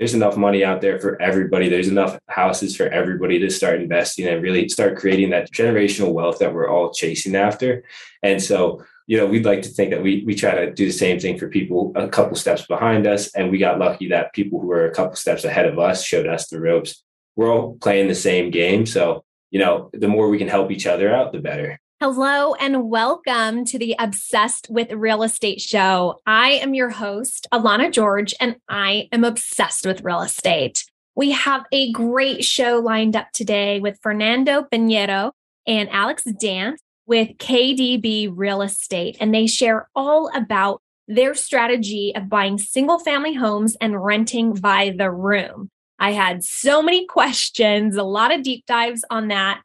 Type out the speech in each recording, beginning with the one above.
there's enough money out there for everybody. There's enough houses for everybody to start investing and really start creating that generational wealth that we're all chasing after. And so, you know, we'd like to think that we we try to do the same thing for people a couple steps behind us. And we got lucky that people who were a couple steps ahead of us showed us the ropes. We're all playing the same game. So, you know, the more we can help each other out, the better. Hello and welcome to the Obsessed with Real Estate show. I am your host, Alana George, and I am obsessed with real estate. We have a great show lined up today with Fernando Pineyro and Alex Dant with KDP Real Estate, and they share all about their strategy of buying single family homes and renting by the room. I had so many questions, a lot of deep dives on that.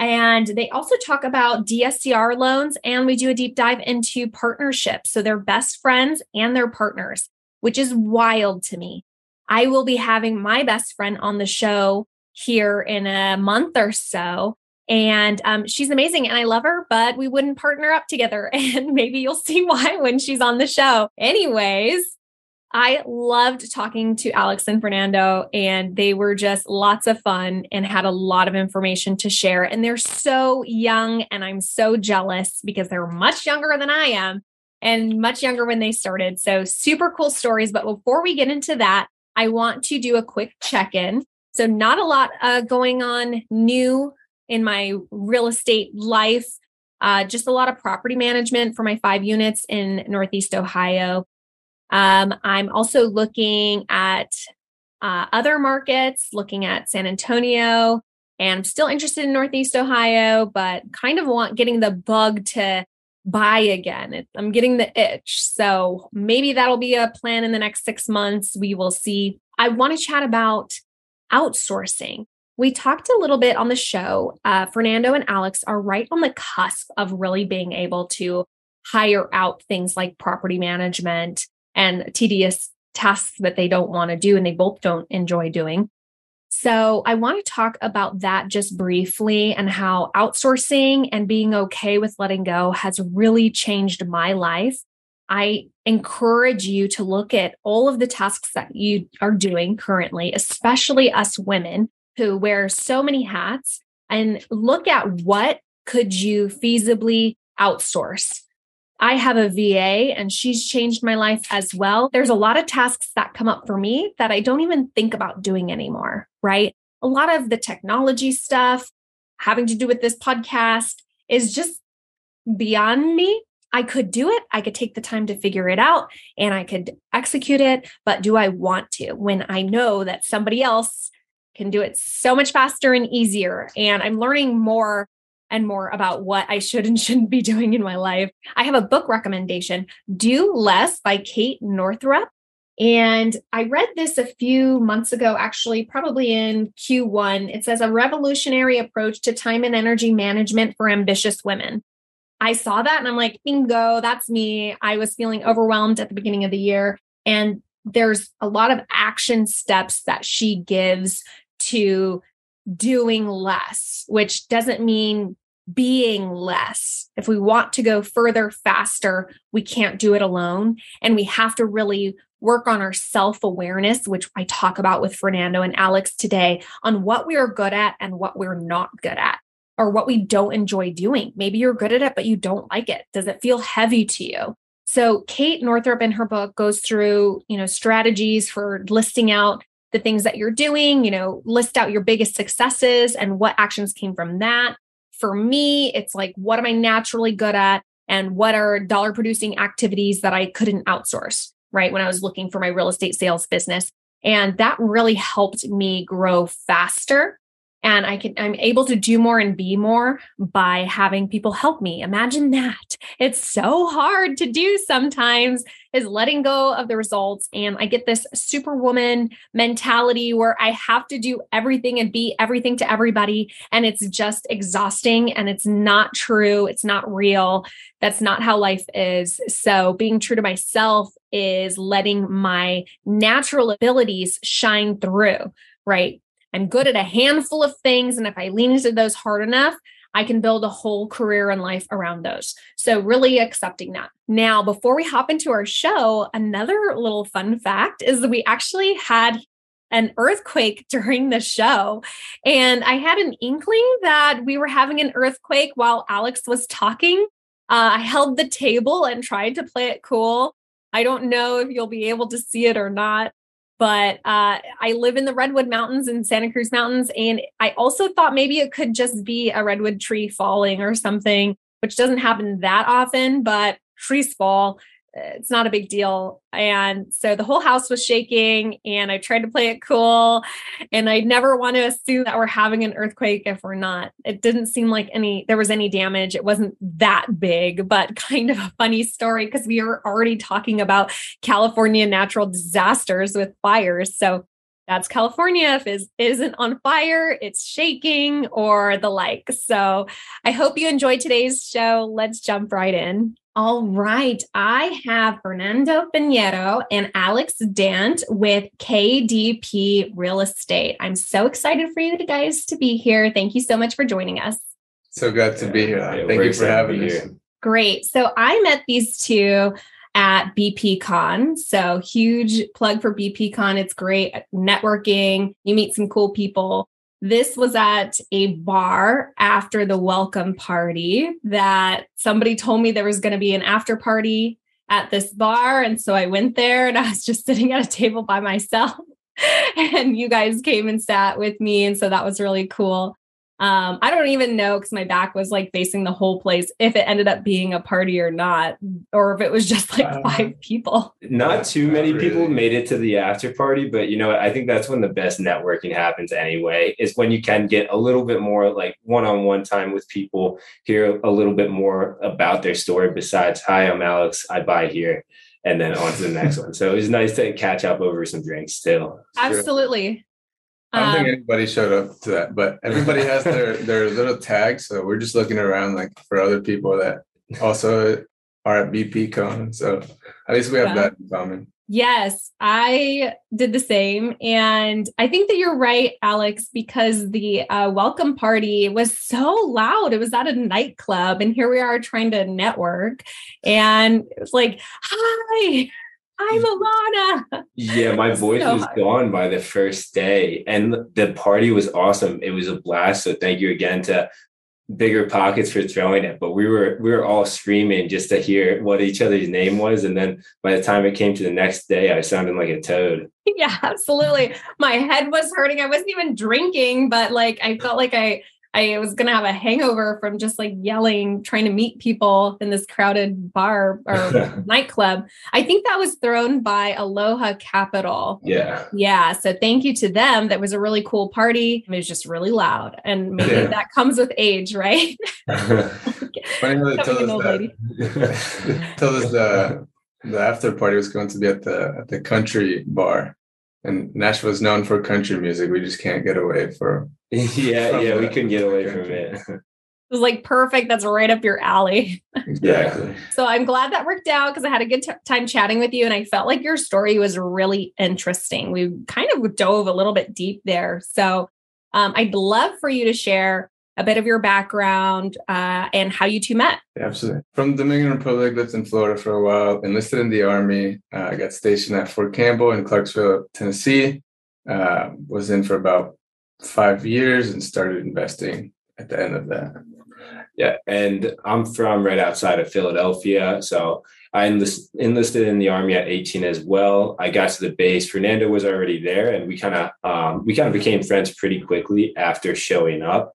And they also talk about DSCR loans, and we do a deep dive into partnerships. So they're best friends and they're partners, which is wild to me. I will be having my best friend on the show here in a month or so. And um, she's amazing and I love her, but we wouldn't partner up together. And maybe you'll see why when she's on the show. Anyways, I loved talking to Alex and Fernando, and they were just lots of fun and had a lot of information to share. And they're so young, and I'm so jealous because they're much younger than I am and much younger when they started. So, super cool stories. But before we get into that, I want to do a quick check in. So, not a lot uh, going on new in my real estate life, uh, just a lot of property management for my five units in Northeast Ohio. Um, I'm also looking at uh, other markets, looking at San Antonio, and I'm still interested in Northeast Ohio, but kind of want getting the bug to buy again. It, I'm getting the itch. So maybe that'll be a plan in the next six months. We will see. I want to chat about outsourcing. We talked a little bit on the show. Uh, Fernando and Alex are right on the cusp of really being able to hire out things like property management, and tedious tasks that they don't want to do and they both don't enjoy doing. So, I want to talk about that just briefly and how outsourcing and being okay with letting go has really changed my life. I encourage you to look at all of the tasks that you are doing currently, especially us women who wear so many hats, and look at what could you feasibly outsource I have a VA and she's changed my life as well. There's a lot of tasks that come up for me that I don't even think about doing anymore, right? A lot of the technology stuff having to do with this podcast is just beyond me. I could do it. I could take the time to figure it out and I could execute it. But do I want to when I know that somebody else can do it so much faster and easier? And I'm learning more and more about what I should and shouldn't be doing in my life, I have a book recommendation Do Less by Kate Northrup. And I read this a few months ago, actually, probably in Q1. It says a revolutionary approach to time and energy management for ambitious women. I saw that and I'm like, bingo, that's me. I was feeling overwhelmed at the beginning of the year. And there's a lot of action steps that she gives to doing less, which doesn't mean being less. If we want to go further faster, we can't do it alone. And we have to really work on our self awareness, which I talk about with Fernando and Alex today, on what we are good at and what we're not good at, or what we don't enjoy doing. Maybe you're good at it, but you don't like it. Does it feel heavy to you? So Kate Northrup in her book goes through, you know, strategies for listing out the things that you're doing, you know, list out your biggest successes and what actions came from that for me, it's like, what am I naturally good at? And what are dollar producing activities that I couldn't outsource, right? When I was looking for my real estate sales business. And that really helped me grow faster and I can I'm able to do more and be more by having people help me. Imagine that. It's so hard to do sometimes is letting go of the results and I get this superwoman mentality where I have to do everything and be everything to everybody and it's just exhausting and it's not true, it's not real. That's not how life is. So being true to myself is letting my natural abilities shine through, right? I'm good at a handful of things. And if I lean into those hard enough, I can build a whole career and life around those. So, really accepting that. Now, before we hop into our show, another little fun fact is that we actually had an earthquake during the show. And I had an inkling that we were having an earthquake while Alex was talking. Uh, I held the table and tried to play it cool. I don't know if you'll be able to see it or not, but uh, I live in the Redwood Mountains in Santa Cruz Mountains. And I also thought maybe it could just be a redwood tree falling or something, which doesn't happen that often, but trees fall it's not a big deal. And so the whole house was shaking, and I tried to play it cool. And I never want to assume that we're having an earthquake if we're not. It didn't seem like any there was any damage. It wasn't that big, but kind of a funny story because we were already talking about California natural disasters with fires. So that's California. If it isn't on fire, it's shaking or the like. So I hope you enjoyed today's show. Let's jump right in. All right. I have Fernando Pineyro and Alex Dant with KDP Real Estate. I'm so excited for you guys to be here. Thank you so much for joining us. So glad to be here. Yeah, Thank you for having me. Great. So I met these two at BPCon. So huge plug for BPCon. It's great networking. You meet some cool people. This was at a bar after the welcome party that somebody told me there was going to be an after party at this bar. And so I went there and I was just sitting at a table by myself. and you guys came and sat with me. And so that was really cool. Um, I don't even know because my back was like facing the whole place if it ended up being a party or not, or if it was just like uh, five people. Not too many really. people made it to the after party, but you know, I think that's when the best networking happens anyway, is when you can get a little bit more like one on one time with people, hear a little bit more about their story besides, hi, I'm Alex, I buy here and then on to the next one. So it was nice to catch up over some drinks too. Absolutely. I don't um, think anybody showed up to that, but everybody has their their little tag. So we're just looking around like for other people that also are at BP Con. So at least we have yeah. that in common. Yes, I did the same. And I think that you're right, Alex, because the uh, welcome party was so loud. It was at a nightclub. And here we are trying to network. And it was like, hi, I'm Alana. Yeah, my voice so was hard. gone by the first day, and the party was awesome. It was a blast. So thank you again to Bigger Pockets for throwing it. But we were we were all screaming just to hear what each other's name was, and then by the time it came to the next day, I sounded like a toad. Yeah, absolutely. My head was hurting. I wasn't even drinking, but like I felt like I I was going to have a hangover from just like yelling, trying to meet people in this crowded bar or nightclub. I think that was thrown by Aloha Capital. Yeah. Yeah. So thank you to them. That was a really cool party. It was just really loud. And maybe yeah. that comes with age, right? They told us that. told us the, the after party was going to be at the at the country bar and Nashville is known for country music. We just can't get away for. yeah, from yeah, we couldn't get away from it. It was like perfect. That's right up your alley. Exactly. so I'm glad that worked out because I had a good t- time chatting with you, and I felt like your story was really interesting. We kind of dove a little bit deep there. So um, I'd love for you to share a bit of your background uh, and how you two met. Absolutely. From Dominican Republic, lived in Florida for a while, enlisted in the Army. Uh, I got stationed at Fort Campbell in Clarksville, Tennessee. Uh, was in for about five years and started investing at the end of that. Yeah, and I'm from right outside of Philadelphia, so I enlist, enlisted in the army at 18 as well. I got to the base. Fernando was already there, and we kind of um, we kind of became friends pretty quickly after showing up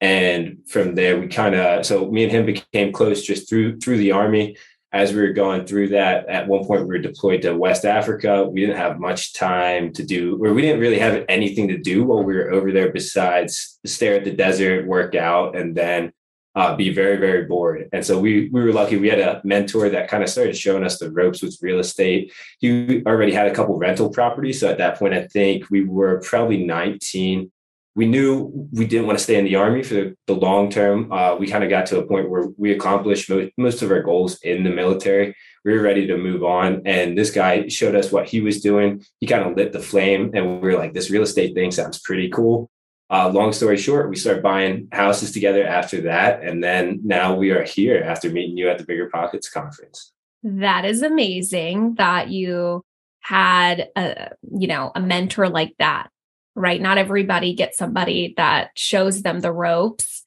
and from there we kind of so me and him became close just through through the army as we were going through that at one point we were deployed to west africa. We didn't have much time to do or we didn't really have anything to do while we were over there besides stare at the desert work out and then uh, be very very bored. And so we we were lucky. We had a mentor that kind of started showing us the ropes with real estate. He already had a couple rental properties. So at that point i think we were probably 19 we knew we didn't want to stay in the army for the, long term. Uh, we kind of got to a point where we accomplished most, most of our goals in the military. We were ready to move on. And this guy showed us what he was doing. He kind of lit the flame, and we were like, this real estate thing sounds pretty cool. Uh, long story short, we started buying houses together after that. And then now we are here after meeting you at the Bigger Pockets conference. That is amazing that you had a you know a mentor like that right? Not everybody gets somebody that shows them the ropes.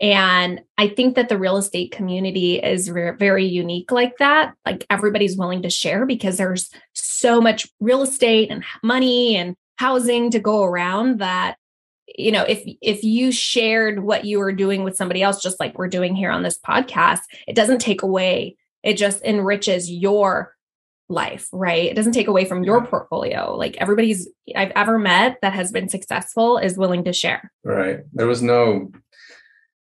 And i think that the real estate community is re- very unique like that like everybody's willing to share because there's so much real estate and money and housing to go around that you know if if you shared what you were doing with somebody else just like we're doing here on this podcast it doesn't take away. It just enriches your life right? It doesn't take away from your portfolio. Like everybody's i've ever met that has been successful is willing to share. Right. There was no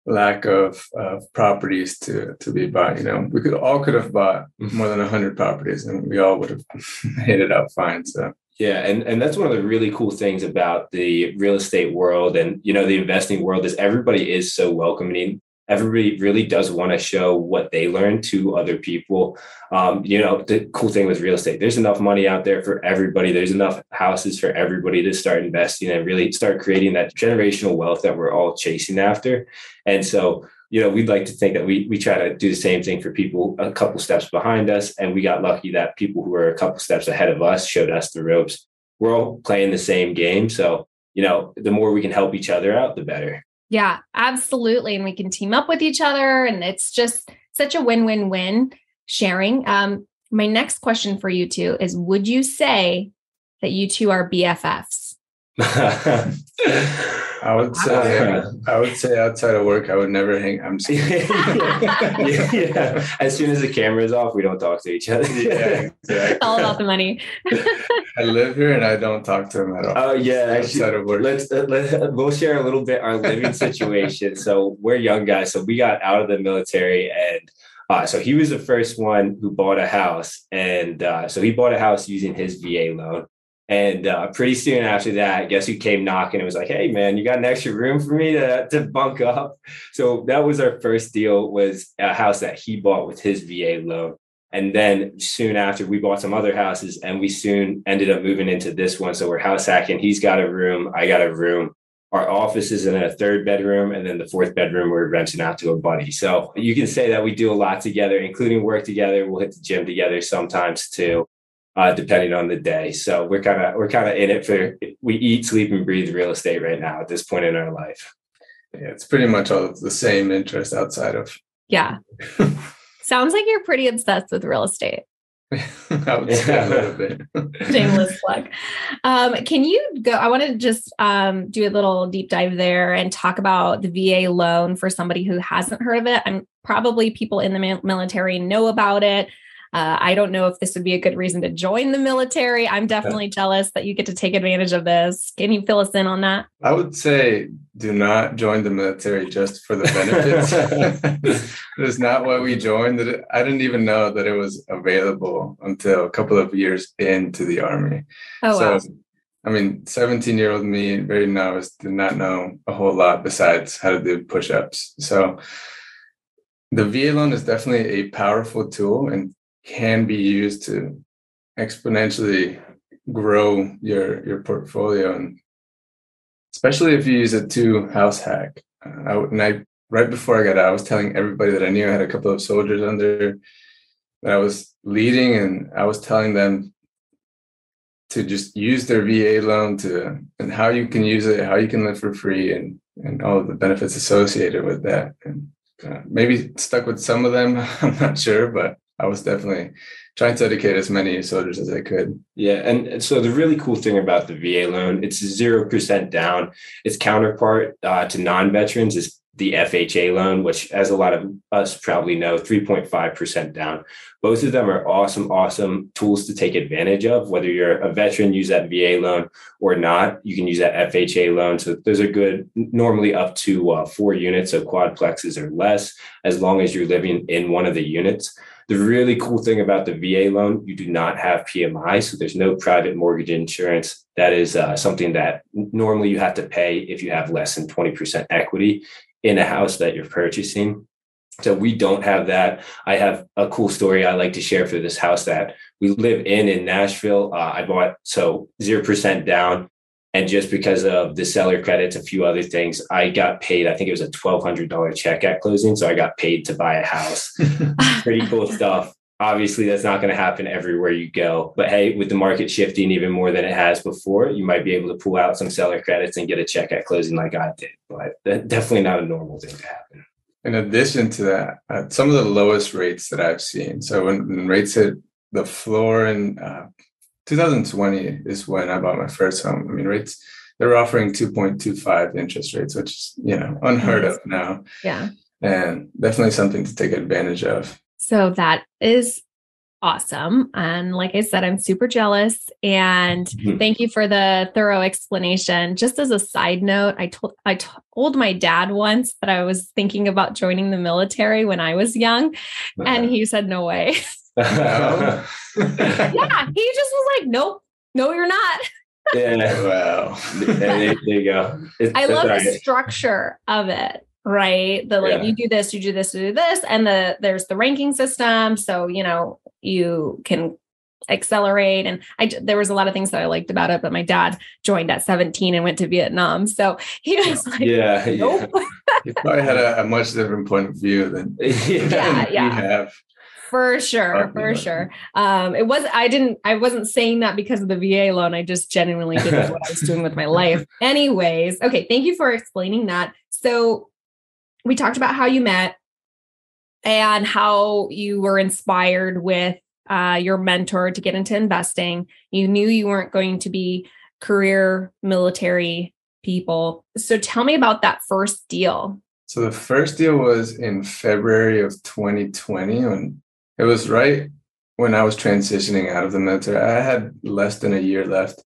lack of, of properties to to be bought you know? We could all could have bought mm-hmm. more than 100 properties and we all would have made it out fine so. Yeah, and and that's one of the really cool things about the real estate world and you know the investing world is everybody is so welcoming. Everybody really does want to show what they learn to other people. Um, you know, the cool thing with real estate, there's enough money out there for everybody. There's enough houses for everybody to start investing and really start creating that generational wealth that we're all chasing after. And so you know, we'd like to think that we we try to do the same thing for people a couple steps behind us, and we got lucky that people who were a couple steps ahead of us showed us the ropes. We're all playing the same game, so you know, the more we can help each other out, the better. Yeah, absolutely, and we can team up with each other, and it's just such a win-win-win sharing. Um, my next question for you two is: Would you say that you two are BFFs? I would say I would say outside of work, I would never hang. I'm yeah, yeah. As soon as the camera is off, we don't talk to each other. yeah, exactly. All about the money. I live here and I don't talk to him at all. Oh yeah, outside of work. Let's uh, let, we'll share a little bit our living situation. so we're young guys, so we got out of the military and. Uh, so he was the first one who bought a house, and uh, so he bought a house using his VA loan. And uh, pretty soon after that, guess who came knocking? It was like, "Hey, man, you got an extra room for me to, to bunk up?" So that was our first deal. Was a house that he bought with his VA loan, and then soon after, we bought some other houses, and we soon ended up moving into this one. So we're house hacking. He's got a room. I got a room. Our office is in a third bedroom, and then the fourth bedroom we're renting out to a buddy. So you can say that we do a lot together, including work together. We'll hit the gym together sometimes too uh, depending on the day. So we're kind of we're kind of in it for we eat, sleep, and breathe real estate right now at this point in our life. Yeah, it's pretty much all the same interest outside of. Yeah. Sounds like you're pretty obsessed with real estate. I would say a little bit. Shameless plug. Um, can you go? I want to just um, do a little deep dive there and talk about the VA loan for somebody who hasn't heard of it. I'm probably people in the military know about it. Uh, I don't know if this would be a good reason to join the military. I'm definitely yeah. jealous that you get to take advantage of this. Can you fill us in on that? I would say do not join the military just for the benefits. That's not why we joined. I didn't even know that it was available until a couple of years into the army. Oh, so, wow. I mean, 17 year old me, very novice, did not know a whole lot besides how to do push ups. So, the VA loan is definitely a powerful tool and can be used to exponentially grow your your portfolio and especially if you use a two house hack. Uh, I, and I right before I got out I was telling everybody that I knew I had a couple of soldiers under that I was leading and I was telling them to just use their VA loan to and how you can use it how you can live for free and and all of the benefits associated with that. And uh, maybe stuck with some of them I'm not sure but I was definitely trying to educate as many soldiers as I could. Yeah, and so the really cool thing about the VA loan, it's zero percent down. Its counterpart uh, to non-veterans is the FHA loan, which, as a lot of us probably know, 3.5% down. Both of them are awesome, awesome tools to take advantage of. Whether you're a veteran, use that VA loan or not, you can use that FHA loan. So those are good, normally up to uh, four units, so quadplexes or less, as long as you're living in one of the units. The really cool thing about the VA loan, you do not have PMI, so there's no private mortgage insurance. That is uh, something that normally you have to pay if you have less than 20% equity in a house that you're purchasing. So we don't have that. I have a cool story I like to share for this house that we live in in Nashville. Uh, I bought so 0% down. And just because of the seller credits, a few other things, I got paid. I think it was a twelve hundred dollar check at closing, so I got paid to buy a house. Pretty cool stuff. obviously that's not going to happen everywhere you go but hey with the market shifting even more than it has before you might be able to pull out some seller credits and get a check at closing like i did but definitely not a normal thing to happen in addition to that uh, some of the lowest rates that i've seen so when, when rates hit the floor in uh, 2020 is when i bought my first home i mean rates they're offering 2.25 interest rates which is you know unheard of now yeah and definitely something to take advantage of so that is awesome. And like I said, I'm super jealous. And mm-hmm. thank you for the thorough explanation. Just as a side note, I told I told my dad once that I was thinking about joining the military when I was young, uh-huh. and he said, "No way." yeah, he just was like, "Nope, no, you're not." yeah, well, there, you go. It's, I love right. the structure of it right the like yeah. you do this you do this you do this and the there's the ranking system so you know you can accelerate and i there was a lot of things that i liked about it but my dad joined at 17 and went to vietnam so he was like yeah, nope. yeah. he probably had a, a, much different point of view than yeah yeah we have for sure for sure um it was i didn't i wasn't saying that because of the va loan i just genuinely did what i was doing with my life anyways okay thank you for explaining that so we talked about how you met and how you were inspired with uh, your mentor to get into investing. You knew you weren't going to be career military people. So tell me about that first deal. So the first deal was in February of 2020 when it was right when I was transitioning out of the military. I had less than a year left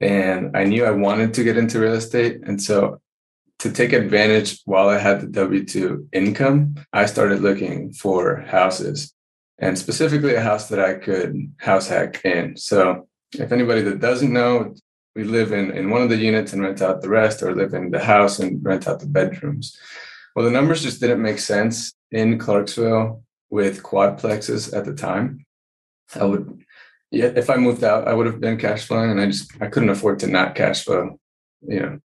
and I knew I wanted to get into real estate. And so to take advantage while I had the W 2 income, I started looking for houses and specifically a house that I could house hack in. So, if anybody that doesn't know, we live in, in one of the units and rent out the rest, or live in the house and rent out the bedrooms. Well, the numbers just didn't make sense in Clarksville with quadplexes at the time. I would, yeah, if I moved out, I would have been cash flowing, and I just I couldn't afford to not cash flow. You know,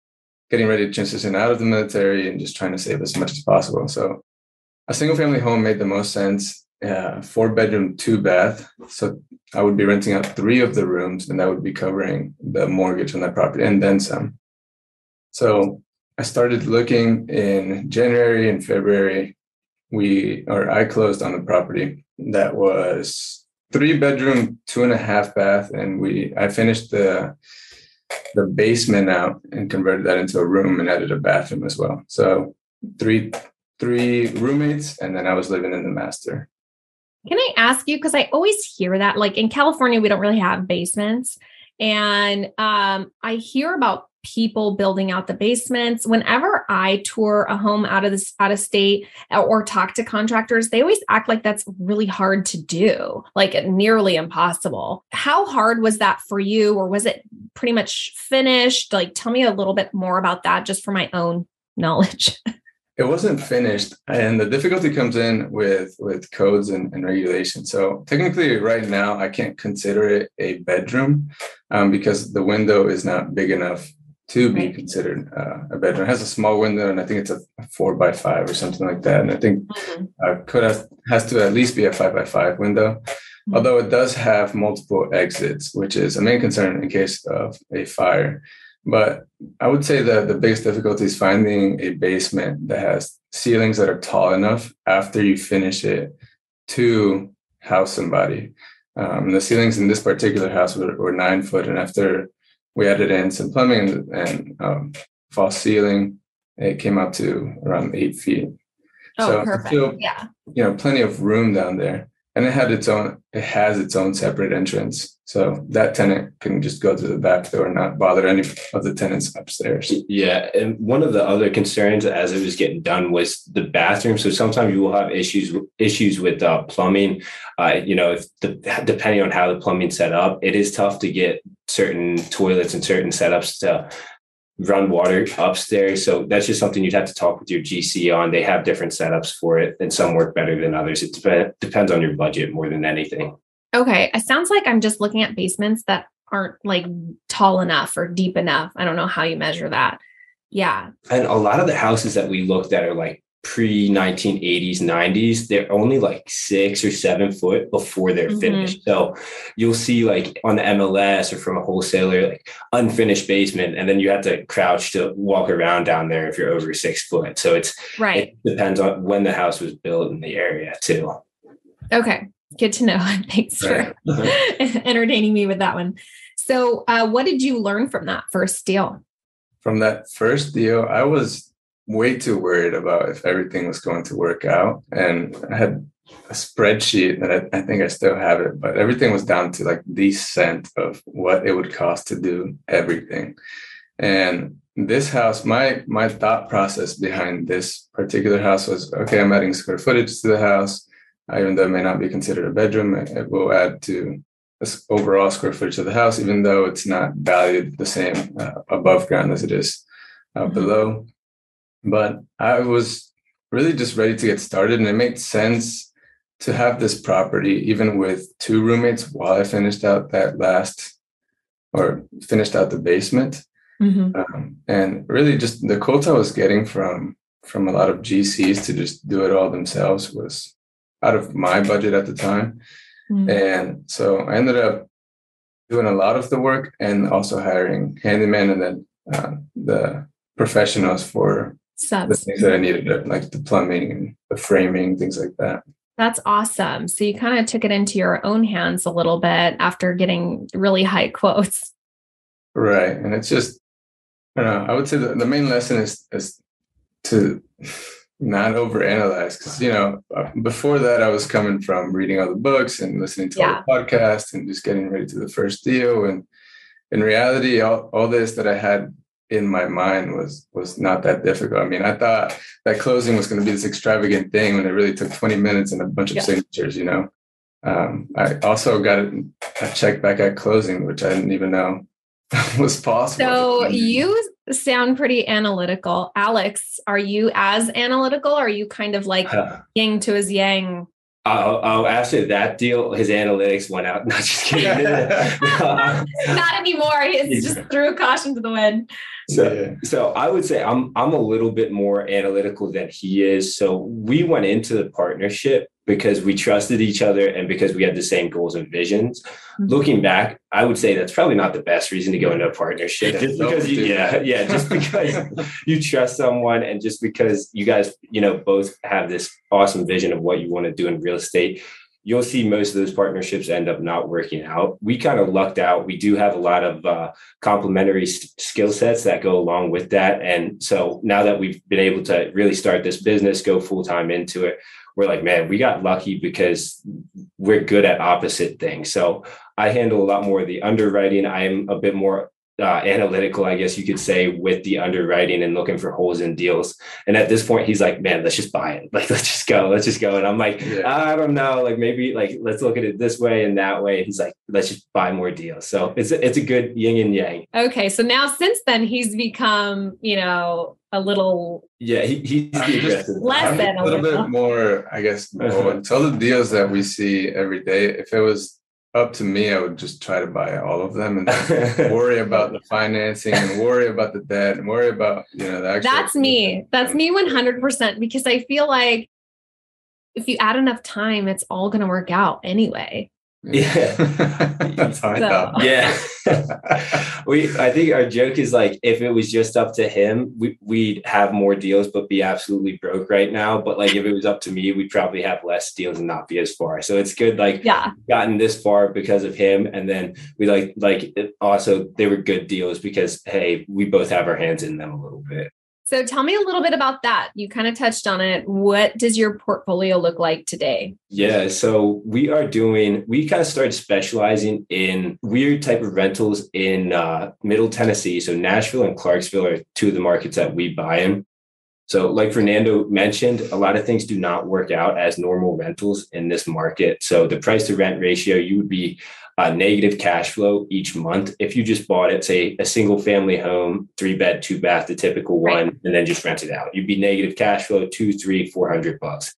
getting ready to transition out of the military and just trying to save as much as possible. So a single family home made the most sense. Uh, four bedroom, two bath. So I would be renting out three of the rooms and that would be covering the mortgage on that property and then some. So I started looking in January and February. We or I closed on the property that was three bedroom, two and a half bath, and we I finished the the basement out and converted that into a room and added a bathroom as well. So three three roommates, and then I was living in the master. Can I ask you because I always hear that like in California we don't really have basements, and um, I hear about people building out the basements. Whenever I tour a home out of this out of state uh, or talk to contractors, they always act like that's really hard to do, like nearly impossible. How hard was that for you, or was it pretty much finished? Like, tell me a little bit more about that, just for my own knowledge. it wasn't finished and the difficulty comes in with with codes and, and regulations so technically right now i can't consider it a bedroom um, because the window is not big enough to be considered uh, a bedroom. It has a small window, and I think it's a four by five or something like that. And I think mm-hmm. uh, could have, has to at least be a five by five window. Mm-hmm. Although it does have multiple exits, which is a main concern in case of a fire. But I would say that the biggest difficulty is finding a basement that has ceilings that are tall enough after you finish it to house somebody. Um, the ceilings in this particular house were, were nine foot, and after we added in some plumbing and, um, false ceiling. It came up to around eight feet. Oh, so perfect. Still, yeah. You know, plenty of room down there. And it had its own, it has its own separate entrance. So that tenant can just go to the back door and not bother any of the tenants upstairs. Yeah. And one of the other concerns as it was getting done was the bathroom. So sometimes you will have issues, issues with uh, plumbing. Uh, you know, if the, depending on how the plumbing's set up, it is tough to get certain toilets and certain setups to run water upstairs. So that's just something you'd have to talk with your GC on. They have different setups for it, and some work better than others. It dep- depends on your budget more than anything. Okay. It sounds like I'm just looking at basements that aren't like tall enough or deep enough. I don't know how you measure that. Yeah. And a lot of the houses that we looked at are like pre 1980s 90s they're only like six or seven foot before they're mm-hmm. finished. So you'll see like on the mls or from a wholesaler like unfinished basement and then you have to crouch to walk around down there if you're over six foot. So it's right. it depends on when the house was built in the area too. Okay. Good to know. Thanks for entertaining me with that one. So uh, what did you learn from that first deal? From that first deal i was way too worried about if everything was going to work out. And I had a spreadsheet that I, I, think I still have it, but everything was down to like the cent of what it would cost to do everything. And this house, my my thought process behind this particular house was okay, I'm adding square footage to the house. Even though it may not be considered a bedroom, it, it will add to this overall square footage of the house, even though it's not valued the same uh, above ground as it is uh, mm-hmm. below. But I was really just ready to get started, and it made sense to have this property, even with two roommates, while I finished out that last or finished out the basement. Mm-hmm. Um, and really, just the quote I was getting from from a lot of GCs to just do it all themselves was out of my budget at the time. Mm-hmm. And so I ended up doing a lot of the work and also hiring handyman and then uh, the professionals for Subs. the things that I needed, like the plumbing and the framing, things like that. That's awesome. So you kind of took it into your own hands a little bit after getting really high quotes. Right. And it's just, I don't know, I would say the, the main lesson is, is to not overanalyze because, you know, uh, before that, I was coming from reading all the books and listening to yeah. all the podcasts and just getting ready to the first deal. And in reality, all, all this that I had in my mind was was not that difficult. I mean, I thought that closing was going to be this extravagant thing when it really took 20 minutes and a bunch of yeah. signatures, you know. Um, I also got a check back at closing, which I didn't even know was possible. So you sound pretty analytical. Alex, are you as analytical? Or are you kind of like uh, yang to his yang Oh, oh, after that deal, his analytics went out. Not just kidding. Not anymore. He's just threw caution to the wind. So, yeah. so I would say I'm I'm a little bit more analytical than he is. So we went into the partnership because we trusted each other and because we had the same goals and visions. Mm-hmm. Looking back, I would say that's probably not the best reason to go into a partnership. Just because you, yeah, yeah, just because you trust someone and just because you guys, you know, both have this awesome vision of what you want to do in real estate. You'll see most of those partnerships end up not working out. We kind of lucked out. We do have a lot of uh, complementary st- skill sets that go along with that. And so now that we've been able to really start this business, go full time into it, we're like, man, we got lucky because we're good at opposite things. So I handle a lot more of the underwriting. I'm a bit more uh, analytical, I guess you could say, with the underwriting and looking for holes in deals. And at this point, he's like, "Man, let's just buy it. Like, let's just go. Let's just go." And I'm like, yeah. "I don't know. Like, maybe like let's look at it this way and that way." And he's like, "Let's just buy more deals." So it's a, it's a good yin and yang. Okay, so now since then, he's become, you know, a little yeah he, he's less than a, little, little bit more i guess more. all the deals that we see every day if it was up to me i would just try to buy all of them and worry about the financing and worry about the debt and worry about you know the that's me. that's me 100% because i feel like if you add enough time it's all going to work out anyway yeah. That's how I thought. Yeah. we I think our joke is like if it was just up to him, we, we'd have more deals but be absolutely broke right now. But like if it was up to me, we'd probably have less deals and not be as far. So it's good like yeah gotten this far because of him. And then we like like also they were good deals because hey, we both have our hands in them a little bit. So tell me a little bit about that. You kind of touched on it. What does your portfolio look like today? Yeah, so we are doing we kind of started specializing in weird type of rentals in uh, Middle Tennessee. So Nashville and Clarksville are two of the markets that we buy in. So, like Fernando mentioned, a lot of things do not work out as normal rentals in this market. So, the price to rent ratio, you would be uh, negative cash flow each month if you just bought it, say a single family home, three bed, two bath, the typical one, right. and then just rent it out. You'd be negative cash flow two, three, four hundred bucks.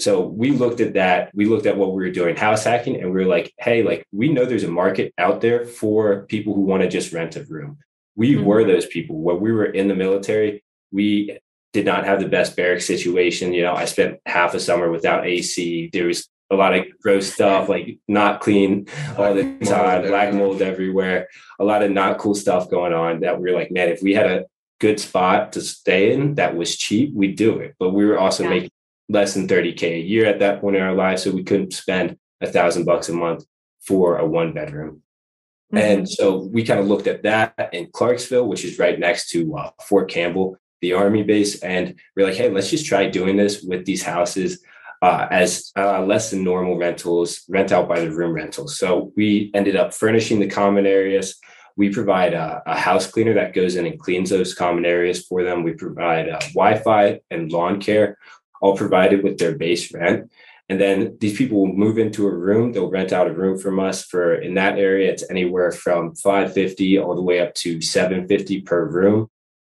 So we looked at that. We looked at what we were doing, house hacking, and we were like, hey, like we know there's a market out there for people who want to just rent a room. We mm-hmm. were those people. When we were in the military, we did not have the best barrack situation. You know, I spent half a summer without AC. There was a lot of gross stuff, like not clean all the time, black mold everywhere, a lot of not cool stuff going on that we are like, man, if we had a good spot to stay in that was cheap, we'd do it. But we were also yeah. making less than 30K a year at that point in our lives. So we couldn't spend a thousand bucks a month for a one bedroom. Mm-hmm. And so we kind of looked at that in Clarksville, which is right next to uh, Fort Campbell, the Army base. And we're like, hey, let's just try doing this with these houses uh, as uh, less than normal rentals, rent out by the room rentals. So we ended up furnishing the common areas. We provide a, a house cleaner that goes in and cleans those common areas for them. We provide uh, Wi Fi and lawn care, all provided with their base rent. And then these people will move into a room. They'll rent out a room from us for in that area. It's anywhere from 550 all the way up to 750 per room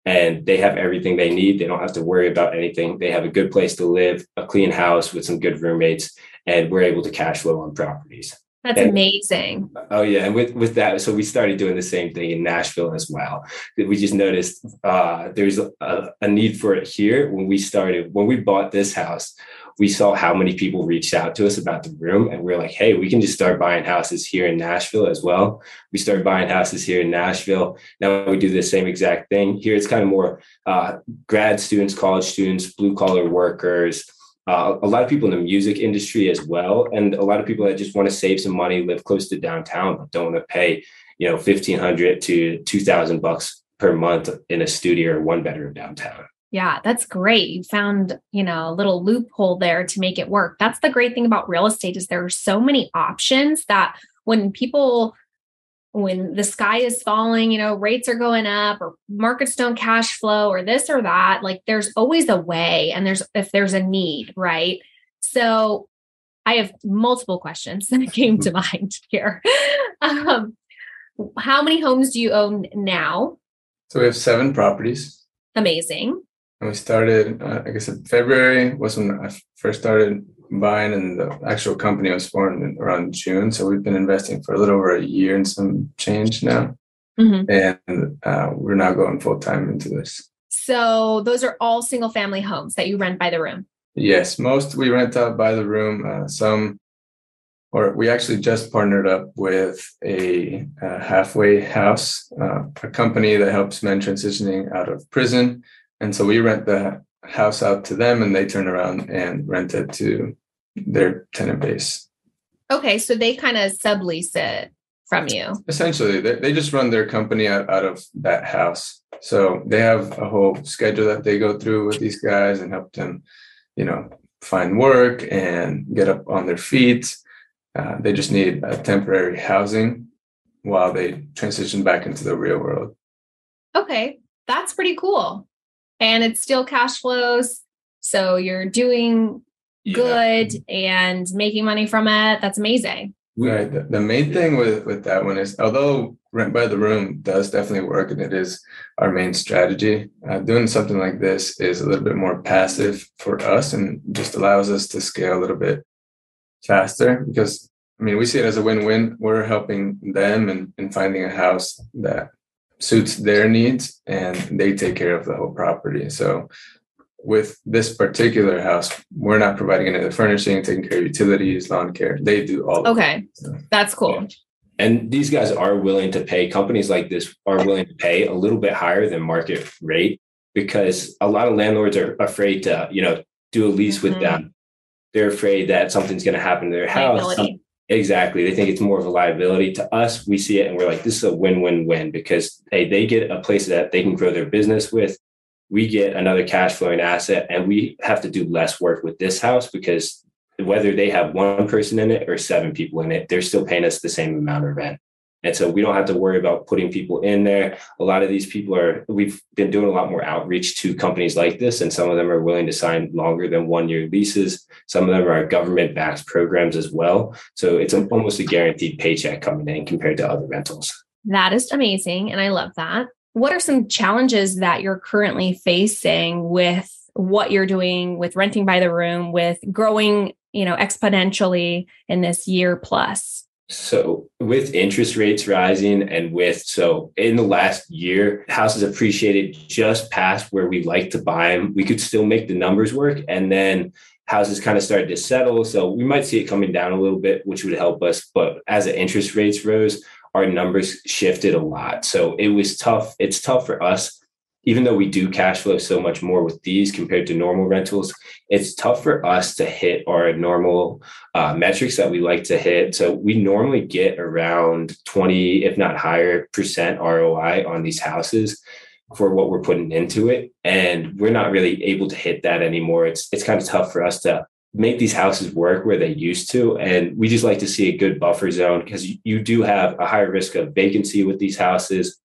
and they have everything they need. They don't have to worry about anything. They have a good place to live, a clean house with some good roommates, and we're able to cash flow on properties. That's and, amazing. Oh yeah, and with with that, so we started doing the same thing in Nashville as well. We just noticed uh, there's a, a need for it here when we started when we bought this house we saw how many people reached out to us about the room and we are like hey we can just start buying houses here in nashville as well. We started buying houses here in nashville. Now we do the same exact thing. Here it's kind of more uh, grad students college students blue collar workers uh, a lot of people in the music industry as well and a lot of people that just want to save some money live close to downtown but don't want to pay you know 1500 to 2000 bucks per month in a studio or one bedroom downtown yeah, that's great. You found, you know, a little loophole there to make it work. That's the great thing about real estate is there are so many options that when people when the sky is falling, you know, rates are going up or markets don't cash flow or this or that, like there's always a way and there's if there's a need, right? So I have multiple questions that came to mind here. Um, how many homes do you own now? So we have seven properties. Amazing and we started uh, i guess in february was when i first started buying and the actual company was formed around june. So we've been investing for a little over a year and some change now. Mm-hmm. and uh, we're now going full time into this. So those are all single family homes that you rent by the room? Yes most we rent out by the room uh, some or we actually just partnered up with a, a halfway house, uh, a company that helps men transitioning out of prison and so we rent the house out to them and they turn around and rent it to their tenant base. Okay. So they kind of sublease it from you. Essentially, they, they just run their company out, out of that house. So they have a whole schedule that they go through with these guys and help them, you know, find work and get up on their feet. Uh, they just need a temporary housing while they transition back into the real world. Okay. That's pretty cool and it's still cash flows. So you're doing yeah. good and making money from it. That's amazing. Right. The, the main thing with, with that one is although rent by the room does definitely work and it is our main strategy, uh, doing something like this is a little bit more passive for us and just allows us to scale a little bit faster because I mean, we see it as a win-win. We're helping them and, and finding a house that suits their needs and they take care of the whole property. So with this particular house, we're not providing any of the furnishing, taking care of utilities, lawn care. They do all. Okay, so, that's cool. Yeah. And these guys are willing to pay. Companies like this are willing to pay a little bit higher than market rate because a lot of landlords are afraid to, you know, do a lease mm-hmm. with them. They're afraid that something's going to happen to their house. Exactly. They think it's more of a liability to us. We see it and we're like, this is a win win win because hey, they get a place that they can grow their business with. We get another cash flowing asset and we have to do less work with this house because whether they have one person in it or seven people in it, they're still paying us the same amount of rent. And so we don't have to worry about putting people in there. A lot of these people are, we've been doing a lot more outreach to companies like this, and some of them are willing to sign longer than one year leases. Some of them are government backed programs as well. So it's mm-hmm. almost a guaranteed paycheck coming in compared to other rentals. That is amazing. And I love that. What are some challenges that you're currently facing with what you're doing with renting by the room, with growing, you know, exponentially in this year plus? So, with interest rates rising and with so in the last year, houses appreciated just past where we like to buy them. We could still make the numbers work. And then houses kind of started to settle. So, we might see it coming down a little bit, which would help us. But as the interest rates rose, our numbers shifted a lot. So, it was tough. It's tough for us even though we do cash flow so much more with these compared to normal rentals, it's tough for us to hit our normal uh, metrics that we like to hit. So we normally get around 20, if not higher, percent ROI on these houses for what we're putting into it. And we're not really able to hit that anymore. It's it's kind of tough for us to make these houses work where they used to. And we just like to see a good buffer zone because you, you do have a higher risk of vacancy with these houses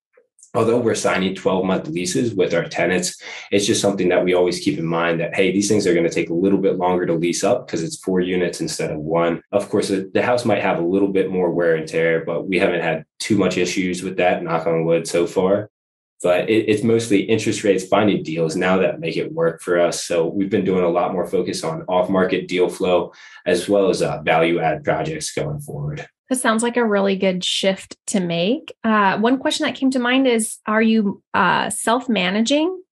although we're signing 12 month leases with our tenants, it's just something that we always keep in mind that, hey, these things are going to take a little bit longer to lease up because it's four units instead of one. Of course, the house might have a little bit more wear and tear, but we haven't had too much issues with that, knock on wood, so far. But it, it's mostly interest rates, finding deals now that make it work for us. So we've been doing a lot more focus on off market deal flow as well as uh, value add projects going forward. This sounds like a really good shift to make. Uh, one question that came to mind is Are you uh, self managing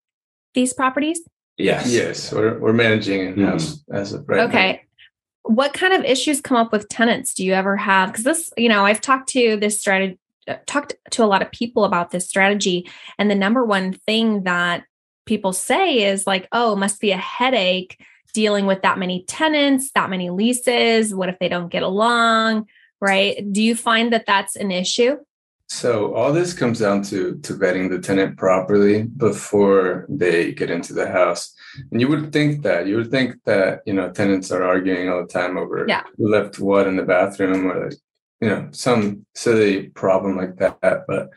these properties? Yes. Yes. We're, we're managing in house mm-hmm. as of right Okay. Now. What kind of issues come up with tenants? Do you ever have? Because this, you know, I've talked to this strategy, uh, talked to a lot of people about this strategy. And the number one thing that people say is like, oh, it must be a headache dealing with that many tenants, that many leases. What if they don't get along? Right? Do you find that that's an issue? So all this comes down to to vetting the tenant properly before they get into the house. And you would think that you would think that you know tenants are arguing all the time over yeah. who left what in the bathroom or you know some silly problem like that. But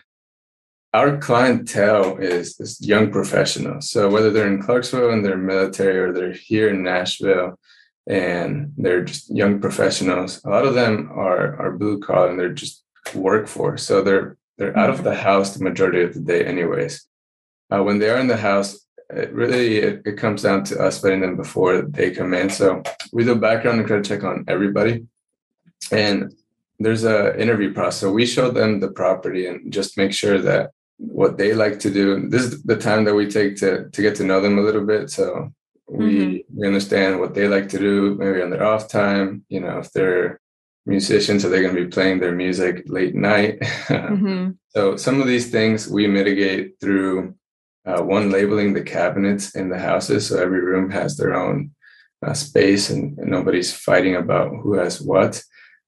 our clientele is, is young professionals. So whether they're in Clarksville and they're military or they're here in Nashville, and they're just young professionals. A lot of them are are blue collar and they're just workforce, so they're they're out of mm-hmm. the house the majority of the day, anyways. Uh, when they are in the house, it really it, it comes down to us vetting them before they come in. So we do background and credit check on everybody, and there's a interview process. So we show them the property and just make sure that what they like to do. This is the time that we take to to get to know them a little bit. So we mm-hmm. we understand what they like to do maybe on their off time you know if they're musicians are they going to be playing their music late night mm-hmm. so some of these things we mitigate through uh, one labeling the cabinets in the houses so every room has their own uh, space and, and, nobody's fighting about who has what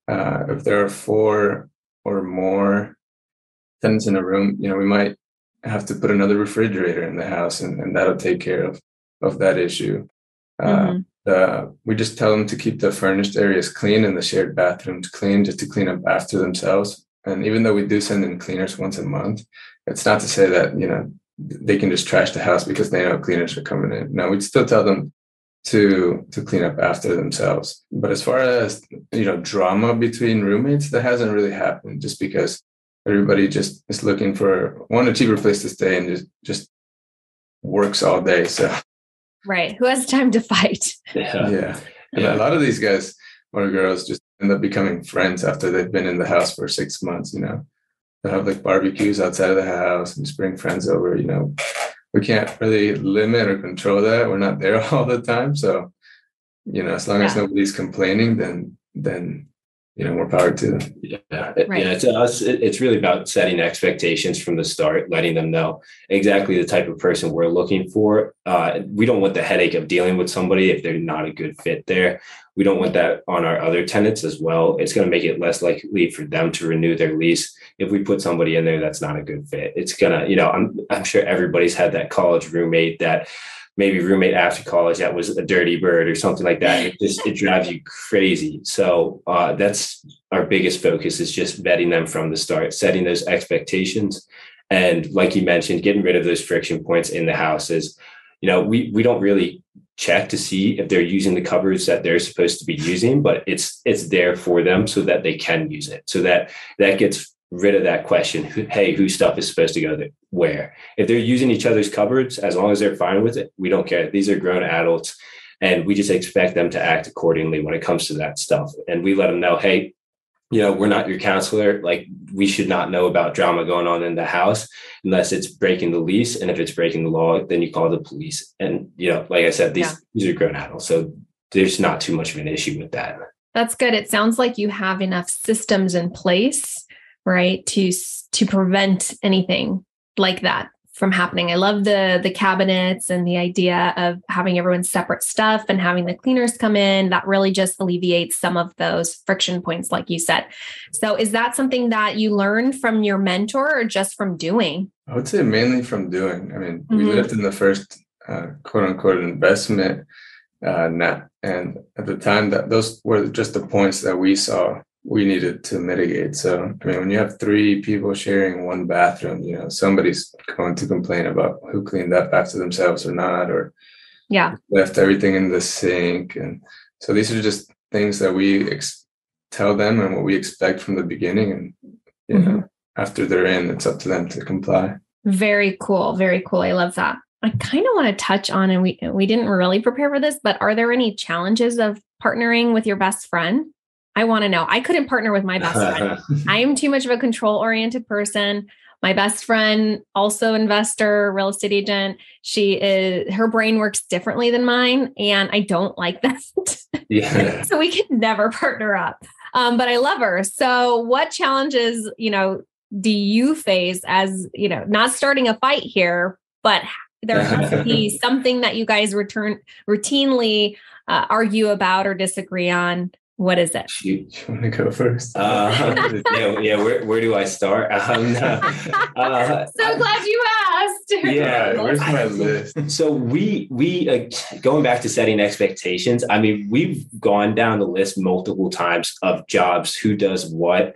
uh, if there are four or more tenants in a room you know we might have to put another refrigerator in the house and, and that'll take care of of that issue. Uh, mm-hmm. we just tell them to keep the furnished areas clean and the shared bathrooms clean, just to clean up after themselves. And even though we do send in cleaners once a month, it's not to say that you know they can just trash the house because they know cleaners are coming in. No, we'd still tell them to to clean up after themselves. But as far as you know, drama between roommates, that hasn't really happened just because everybody just is looking for one a cheaper place to stay and just just works all day. So Right. Who has time to fight? Yeah. Yeah. And yeah. a lot of these guys or girls just end up becoming friends after they've been in the house for six months, you know. they'll have like barbecues outside of the house and just bring friends over, you know. We can't really limit or control that. We're not there all the time. So, you know, as long yeah. as nobody's complaining, then then you know more power to them. Yeah. Right. yeah to us it's really about setting expectations from the start letting them know exactly the type of person we're looking for. Uh, we don't want the headache of dealing with somebody if they're not a good fit there. We don't want that on our other tenants as well. It's going to make it less likely for them to renew their lease if we put somebody in there that's not a good fit. It's gonna you know i'm, I'm sure everybody's had that college roommate that maybe roommate after college that was a dirty bird or something like that. It just it drives you crazy. So uh, that's our biggest focus is just vetting them from the start, setting those expectations, and like you mentioned, getting rid of those friction points in the houses. You know, we we don't really check to see if they're using the cupboards that they're supposed to be using, but it's it's there for them so that they can use it. So that that gets rid of that question hey whose stuff is supposed to go there where if they're using each other's cupboards as long as they're fine with it we don't care these are grown adults and we just expect them to act accordingly when it comes to that stuff and we let them know hey you know, we're not your counselor. Like we should not know about drama going on in the house unless it's breaking the lease. And if it's breaking the law, then you call the police. And, you know, like I said, these, yeah. these are grown adults. So there's not too much of an issue with that. That's good. It sounds like you have enough systems in place, right, to to prevent anything like that from happening. I love the the cabinets and the idea of having everyone's separate stuff and having the cleaners come in. That really just alleviates some of those friction points, like you said. So, is that something that you learned from your mentor or just from doing? I would say mainly from doing. I mean, mm-hmm. we lived in the first uh, quote unquote investment uh, net, and at the time, that those were just the points that we saw we needed to mitigate. So, I mean, when you have three people sharing one bathroom, you know, somebody's going to complain about who cleaned up after themselves or not, or yeah, left everything in the sink. And so these are just things that we ex- tell them and what we expect from the beginning. And, you mm-hmm. know, after they're in, it's up to them to comply. Very cool. Very cool. I love that. I kind of want to touch on, and we we didn't really prepare for this, but are there any challenges of partnering with your best friend? I want to know. I couldn't partner with my best friend. I am too much of a control oriented person. My best friend, also investor, real estate agent, she is her brain works differently than mine, and I don't like that. Yeah. so we can never partner up. Um, but I love her. So, what challenges, you know, do you face as you know, not starting a fight here, but there has to be something that you guys return routinely uh, argue about or disagree on what is it? You, you want to go first? Uh, yeah, yeah. Where, where do I start? Um, uh, so glad you asked. Yeah, where's my list? So we we uh, going back to setting expectations. I mean, we've gone down the list multiple times of jobs, who does what,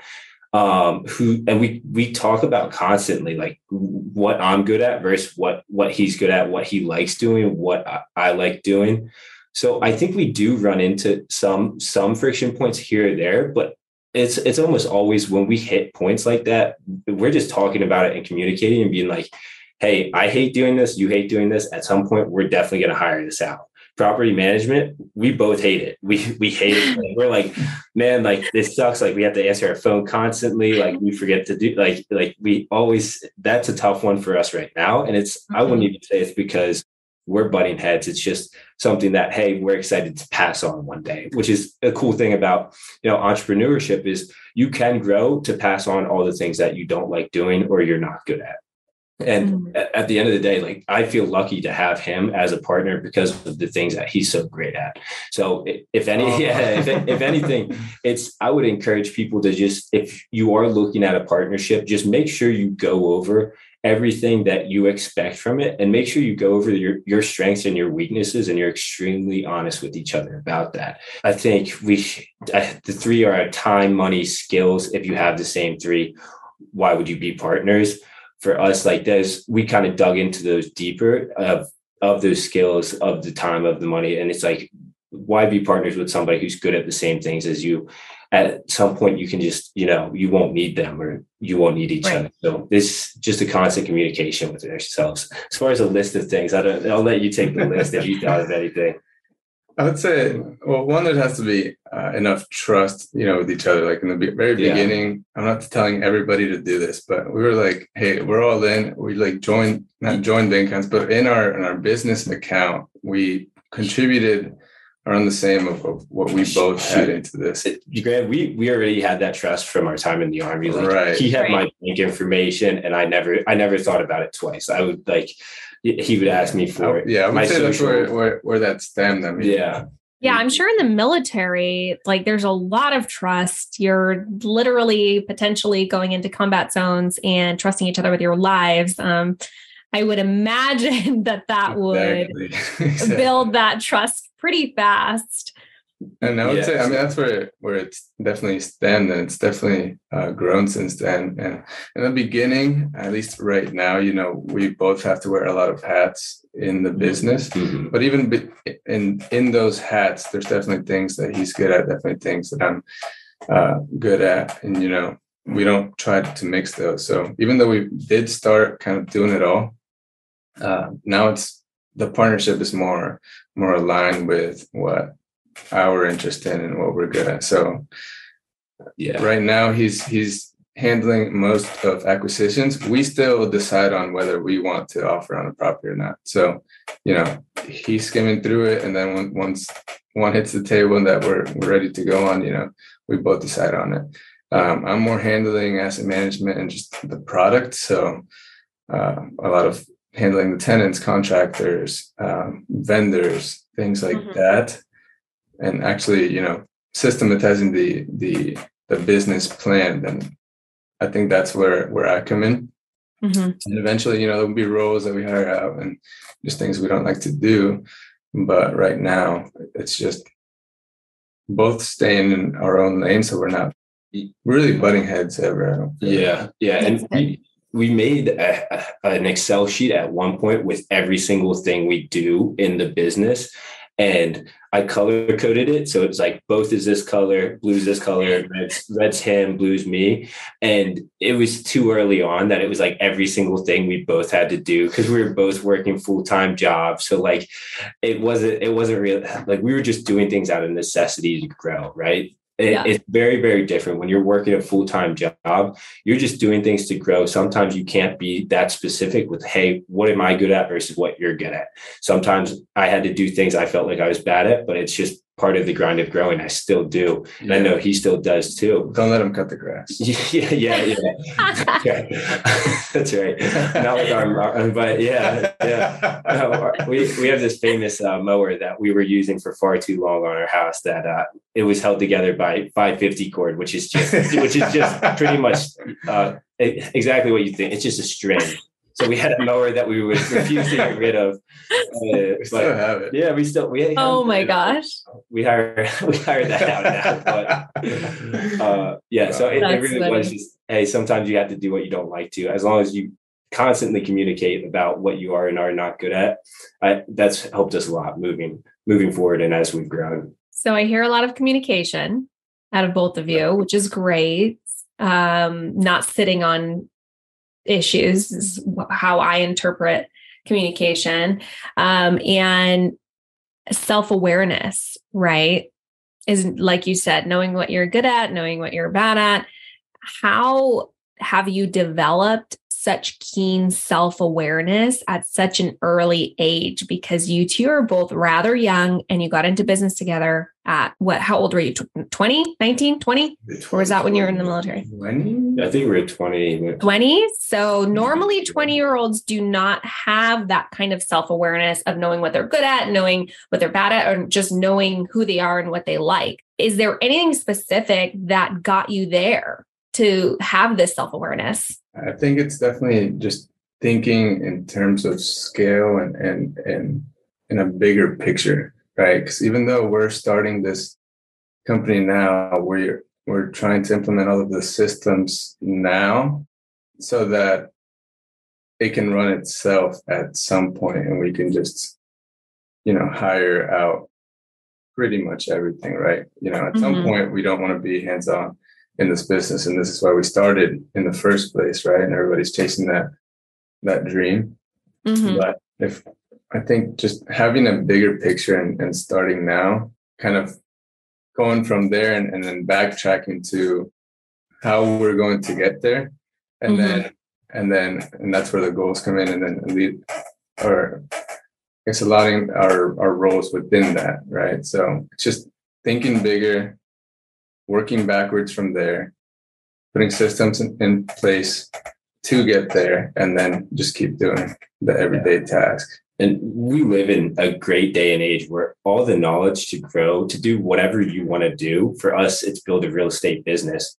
um, who, and we we talk about constantly like what I'm good at versus what what he's good at, what he likes doing, what I, I like doing. So I think we do run into some some friction points here or there, but it's it's almost always when we hit points like that, we're just talking about it and communicating and being like, "Hey, I hate doing this. You hate doing this. At some point, we're definitely going to hire this out." Property management, we both hate it. We we hate it. we're like, man, like this sucks. Like we have to answer our phone constantly. Like we forget to do. Like like we always. That's a tough one for us right now. And it's mm-hmm. I wouldn't mm-hmm. even say it's because we're butting heads. It's just something that, hey, we're excited to pass on one day, which is a cool thing about, you know, entrepreneurship is you can grow to pass on all the things that you don't like doing or you're not good at. And mm-hmm. at the end of the day, like I feel lucky to have him as a partner because of the things that he's so great at. So if any, oh. yeah, if, if anything, it's I would encourage people to just if you are looking at a partnership, just make sure you go over everything that you expect from it and make sure you go over your, your strengths and your weaknesses and you're extremely honest with each other about that. I think we the three are time money skills. If you have the same three why would you be partners? For us like this we kind of dug into those deeper of of those skills of the time of the money and it's like why be partners with somebody who's good at the same things as you at some point you can just you know you won't need them or you won't need each right. other so this just a constant communication with ourselves as far as a list of things i don't i'll let you take the list if you thought of anything i would say well one there has to be uh, enough trust you know with each other like in the very beginning yeah. i'm not telling everybody to do this but we were like hey we're all in we like joined not joined bank accounts but in our in our business account we contributed around the same of, of what we both had into this. Grant, we we already had that trust from our time in the army. Like right. he had right. my bank information, and I never I never thought about it twice. I would like he would ask me for it. Yeah, I would say that's where, where, where that stemmed. I mean, yeah. Yeah, I'm sure in the military, like there's a lot of trust. You're literally potentially going into combat zones and trusting each other with your lives. Um, I would imagine that that would exactly. build that trust pretty fast. And I would yes. say, I mean, that's where where it's definitely stemmed, and it's definitely uh, grown since then. And in the beginning, at least right now, you know, we both have to wear a lot of hats in the business. Mm-hmm. But even in in those hats, there's definitely things that he's good at, definitely things that I'm uh, good at, and you know, we don't try to mix those. So even though we did start kind of doing it all, uh, now it's the partnership is more more aligned with what our interest in and what we're good at. So Yeah. Right now, he's he's handling most of acquisitions. We still decide on whether we want to offer on a property or not. So, you know, he's skimming through it, and then when, once one hits the table and that we're, we're ready to go on, you know, we both decide on it. Um, I'm more handling asset management and just the product. So, uh, a lot of handling the tenants, contractors, um, vendors, things like mm-hmm. that, and actually, you know, systematizing the the the business plan. And I think that's where where I come in. Mm-hmm. And eventually, you know, there'll be roles that we hire out and just things we don't like to do. But right now, it's just both staying in our own lane, so we're not really butting heads ever. Yeah, yeah, and we we made a, a, an Excel sheet at one point with every single thing we do in the business, and I color coded it. So it's like both is this color, blue's this color, red's, red's him, blue's me. And it was too early on that it was like every single thing we both had to do because we were both working full-time jobs. So like it wasn't, it wasn't real like we were just doing things out of necessity to grow, right? It, yeah. It's very, very different when you're working a full time job. You're just doing things to grow. Sometimes you can't be that specific with, hey, what am I good at versus what you're good at. Sometimes I had to do things I felt like I was bad at, but it's just part of the grind of growing. I still do. And I know he still does too. Don't let him cut the grass. yeah, yeah, yeah. That's right. Not with our, but yeah, yeah. No, we, we have this famous uh, mower that we were using for far too long on our house that uh, it was held together by 550 cord, which is just, which is just pretty much uh, exactly what you think. It's just a string. So we had a mower that we would refuse to get rid of. Uh, we still have it. Yeah, we still we. Oh my gosh. We hired we hired that out now, but uh, yeah. So it, it really funny. was just hey. Sometimes you have to do what you don't like to, as long as you constantly communicate about what you are and are not good at. I, that's helped us a lot moving moving forward and as we've grown. So I hear a lot of communication out of both of you, which is great. Um, not sitting on issues is how I interpret communication. Um, and self awareness, right? Is like you said, knowing what you're good at, knowing what you're bad at. How have you developed such keen self awareness at such an early age because you two are both rather young and you got into business together at what? How old were you? 20, 19, 20? Or was that when you were in the military? 20? I think we were 20. 20. So normally 20 year olds do not have that kind of self awareness of knowing what they're good at, knowing what they're bad at, or just knowing who they are and what they like. Is there anything specific that got you there to have this self awareness? I think it's definitely just thinking in terms of scale and and and in a bigger picture, right? Because even though we're starting this company now, we're we're trying to implement all of the systems now so that it can run itself at some point and we can just you know hire out pretty much everything right you know at mm-hmm. some point we don't want to be hands on in this business. And this is why we started in the first place right? And everybody's chasing that that dream. Mm-hmm. but if i think just having a bigger picture and, and starting now kind of going from there and, and then backtracking to how we're going to get there. And mm-hmm. then and then and that's where the goals come in. And then lead or I guess allowing our our roles within that right? So just thinking bigger working backwards from there, putting systems in, in place to get there, and then just keep doing the everyday yeah. task. And we live in a great day and age where all the knowledge to grow, to do whatever you want to do, for us, it's build a real estate business.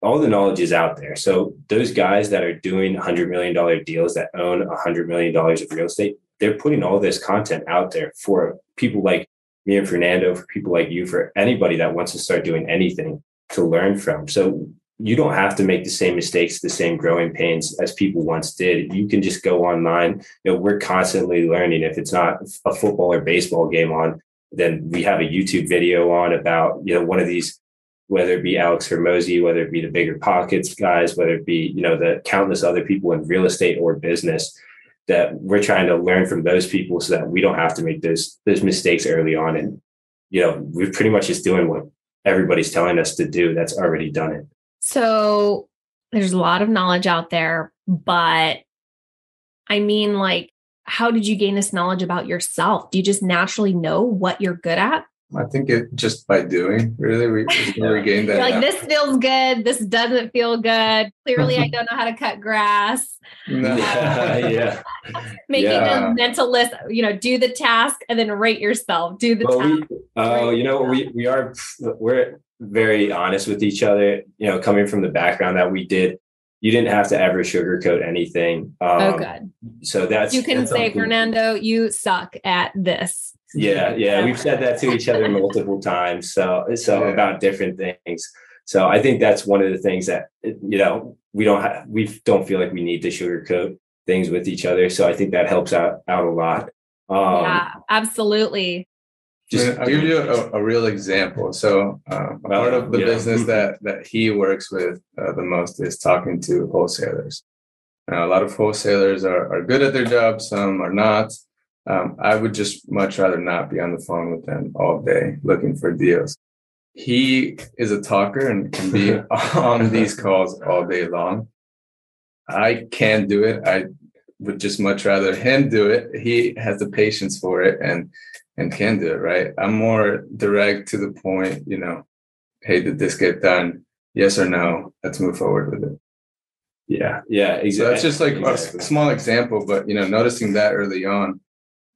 All the knowledge is out there. So those guys that are doing $100 million deals that own $100 million of real estate, they're putting all this content out there for people like me and Fernando, for people like you, for anybody that wants to start doing anything to learn from. So you don't have to make the same mistakes, the same growing pains as people once did. You can just go online. You know, we're constantly learning. If it's not a football or baseball game on, then we have a YouTube video on about, you know, one of these, whether it be Alex Hormozi, whether it be the BiggerPockets guys, whether it be, you know, the countless other people in real estate or business that we're trying to learn from those people so that we don't have to make those those mistakes early on and you know we're pretty much just doing what everybody's telling us to do that's already done it. So there's a lot of knowledge out there, but I mean, like, how did you gain this knowledge about yourself? Do you just naturally know what you're good at? I think it just by doing really we, we gained that. You're like this feels good. This doesn't feel good. Clearly, I don't know how to cut grass. No. yeah, yeah. Making Yeah. a mental list. You know, do the task and then rate yourself. Do the Well, task. we, oh, you know, we we are we're very honest with each other. You know, coming from the background that we did, you didn't have to ever sugarcoat anything. Um, oh, good. So that's You can that's say, something- Fernando, you suck at this. Yeah, yeah, we've said that to each other multiple times. So, so Yeah. about different things. So I think that's one of the things that you know we don't have, we don't feel like we need to sugarcoat things with each other. So I think that helps out out a lot. Um, yeah, absolutely. just- I'll give you a, a real example. So, uh, part of the Yeah. business that that he works with uh, the most is talking to wholesalers. Now, a lot of wholesalers are, are good at their job, some are not. Um, I would just much rather not be on the phone with them all day looking for deals. He is a talker and can be on these calls all day long. I can't do it. I would just much rather him do it. He has the patience for it and and can do it, right? I'm more direct to the point, you know, hey, did this get done? Yes or no? Let's move forward with it. yeah, yeah, So exactly. that's just like a Exactly. s- small example, but you know, noticing that early on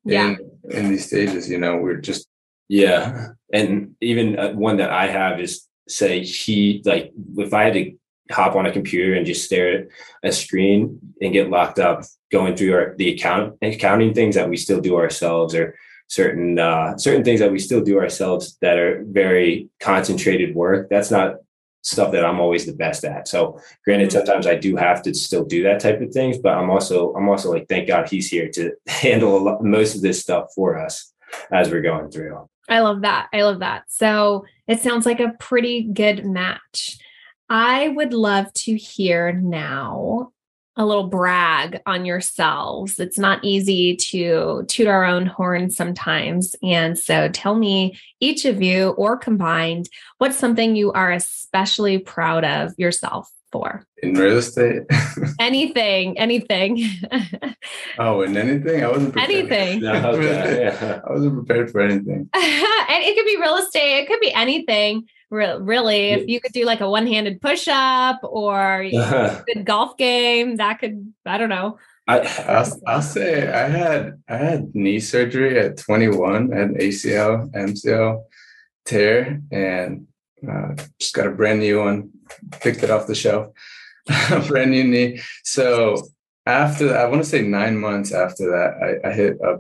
Yeah. in in these stages, you know, we're just Yeah. And even uh, one that I have is say he, like, if I had to hop on a computer and just stare at a screen and get locked up going through our, the account accounting things that we still do ourselves or certain, uh, certain things that we still do ourselves that are very concentrated work. That's not stuff that I'm always the best at. So granted, Mhm. sometimes I do have to still do that type of things, but I'm also, I'm also like, thank God he's here to handle a lot, most of this stuff for us as we're going through. I love that. I love that. So it sounds like a pretty good match. I would love to hear now a little brag on yourselves. It's not easy to toot our own horn sometimes. And so tell me, each of you or combined, what's something you are especially proud of yourself for? in real estate. Anything, anything. oh, in anything? I wasn't prepared. Anything. No, okay, yeah. I wasn't prepared for anything. and it could be real estate. It could be anything. Re- Really, if you could do like a one-handed push-up or a good golf game, that could I don't know. I, I'll, I'll say I had I had knee surgery at 21 and ACL MCL tear and uh, just got a brand new one picked it off the shelf brand new knee. So after that, I want to say nine months after that I, I hit a,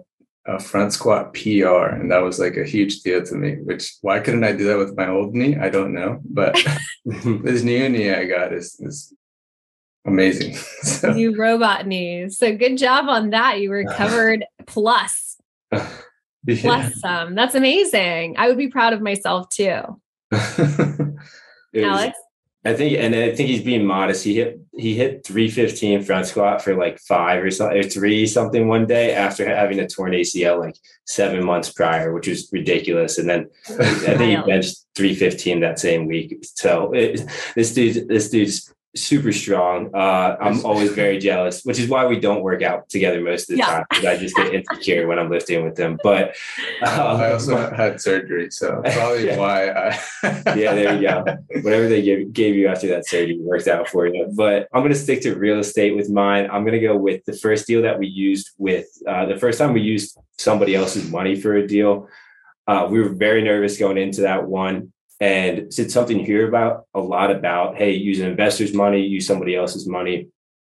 a front squat PR and that was like a huge deal to me which why couldn't I do that with my old knee I don't know but this new knee I got is is amazing so, You robot knees. So good job on that. You recovered plus yeah. plus some. That's amazing. I would be proud of myself too. Alex. I think, and I think he's being modest. He hit he hit three fifteen front squat for like five or something, or three something one day after having a torn ACL like seven months prior, which was ridiculous. And then I think he benched three fifteen that same week. So it, this dude, this dude's super strong. Uh, I'm always very jealous, which is why we don't work out together most of the Yeah. time. 'cause I just get insecure when I'm lifting with them. But um, I also had surgery, so probably Yeah. why I. Yeah, there you go. whatever they gave, gave you after that surgery worked out for you. But I'm going to stick to real estate with mine. I'm going to go with the first deal that we used with uh, the first time we used somebody else's money for a deal. Uh, we were very nervous going into that one. And it's something you hear about a lot about, hey, use an investor's money, use somebody else's money,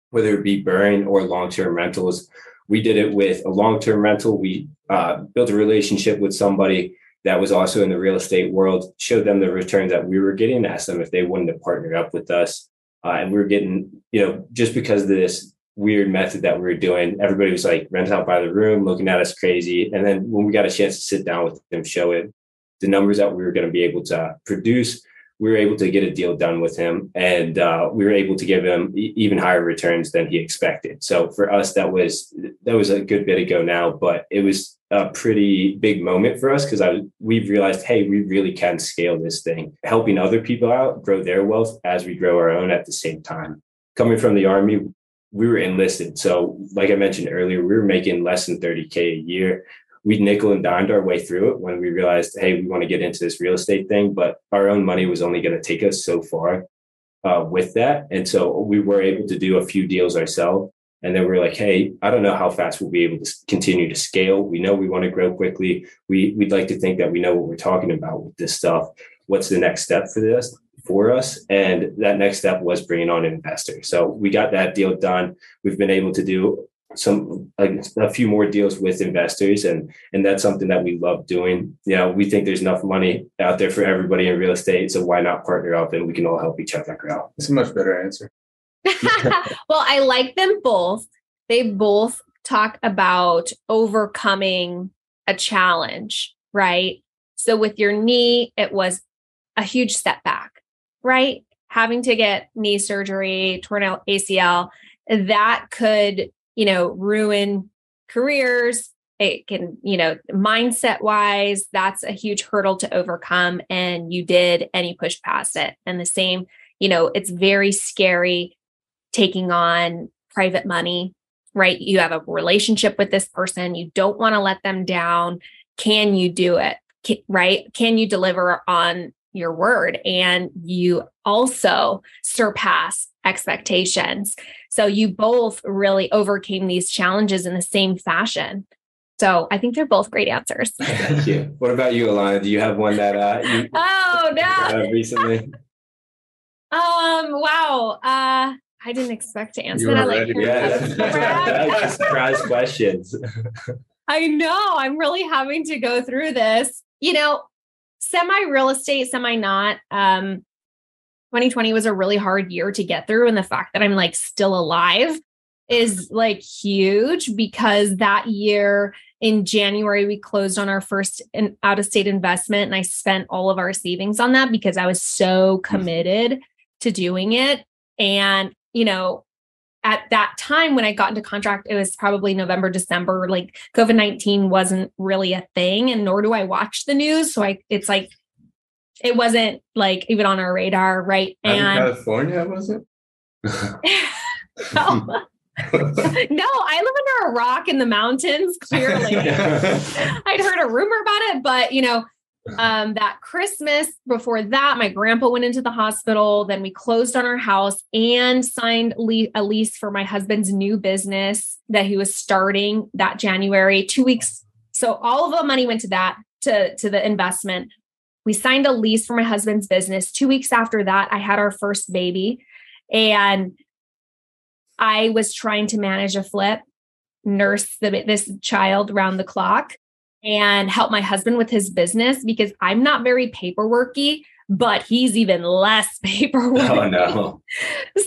whether it be BRRRR or long-term rentals. We did it with a long-term rental. We uh, built a relationship with somebody that was also in the real estate world, showed them the returns that we were getting, asked them if they wanted to partner up with us. Uh, and we were getting, you know, just because of this weird method that we were doing, everybody was like rent out by the room, looking at us crazy. And then when we got a chance to sit down with them, show it the numbers that we were going to be able to produce, we were able to get a deal done with him and uh, we were able to give him e- even higher returns than he expected. So for us that was that was a good bit ago now but it was a pretty big moment for us because I we realized hey we really can scale this thing helping other people out grow their wealth as we grow our own at the same time. Coming from the army we were enlisted. So like i mentioned earlier we were making less than 30k a year we nickel and dimed our way through it when we realized, hey, we want to get into this real estate thing, but our own money was only going to take us so far uh, with that. And so we were able to do a few deals ourselves. And then we are like, hey, I don't know how fast we'll be able to continue to scale. We know we want to grow quickly. We, we'd like to think that we know what we're talking about with this stuff. What's the next step for this? for us. And that next step was bringing on an investor. So we got that deal done. We've been able to do some like a few more deals with investors and and that's something that we love doing. You know we think there's enough money out there for everybody in real estate so why not partner up and we can all help each other out it's a much better answer. Well i like them both. They both talk about overcoming a challenge right? So with your knee it was a huge step back right? Having to get knee surgery torn out acl that could you know, ruin careers. It can, you know, mindset wise, that's a huge hurdle to overcome. And you did, and you pushed past it. And the same, you know, it's very scary taking on private money, right? You have a relationship with this person, you don't want to let them down. Can you do it? Can, right? Can you deliver on your word? And you also surpass expectations. So you both really overcame these challenges in the same fashion. So I think they're both great answers. Thank you. What about you, Alana? Do you have one that uh, you oh no recently? um. Wow. Uh. I didn't expect to answer that. Like, yeah, surprise questions. I know. I'm really having to go through this. You know, semi real estate, semi not. Um, 2020 was a really hard year to get through. And the fact that I'm like still alive is like huge because that year in January, we closed on our first out of state investment. And I spent all of our savings on that because I was so mm. committed to doing it. And, you know, at that time when I got into contract, it was probably November, December. Like COVID 19 wasn't really a thing, and nor do I watch the news. So I, it's like it wasn't like even on our radar, right? And California, was it? no. no, I live under a rock in the mountains, clearly. I'd heard a rumor about it, but you know, um, that Christmas before that, my grandpa went into the hospital. Then we closed on our house and signed le- a lease for my husband's new business that he was starting that January, two weeks. So all of the money went to that, to, to the investment. We signed a lease for my husband's business. Two weeks after that, I had our first baby. And I was trying to manage a flip, nurse the, this child round the clock, and help my husband with his business because I'm not very paperworky but he's even less paperwork. Oh no!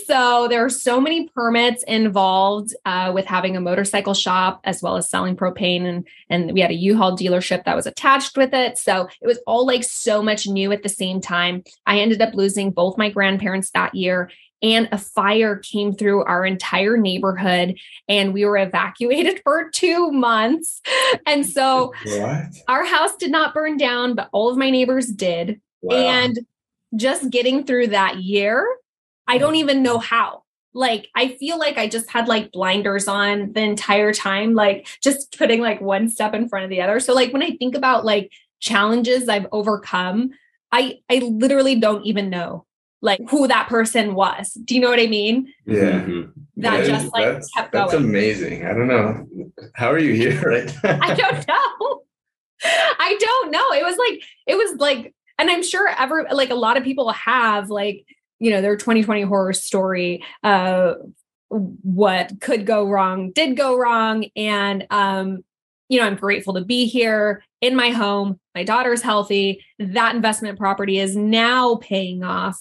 so there are so many permits involved uh, with having a motorcycle shop as well as selling propane, and and we had a U-Haul dealership that was attached with it. So it was all like so much new at the same time. I ended up losing both my grandparents that year. And a fire came through our entire neighborhood, and we were evacuated for two months. And so what? our house did not burn down, but all of my neighbors did. Wow. And just getting through that year, I don't even know how. Like, I feel like I just had like blinders on the entire time, like just putting like one step in front of the other. So, like, when I think about like challenges I've overcome, I I literally don't even know like who that person was. Do you know what I mean? Yeah. Mm-hmm. That yeah, just like that's, kept going. That's amazing. I don't know. How are you here right now? I don't know. I don't know. It was like it was like and i'm sure ever like a lot of people have like you know their 2020 horror story uh what could go wrong did go wrong and um you know i'm grateful to be here in my home my daughter's healthy that investment property is now paying off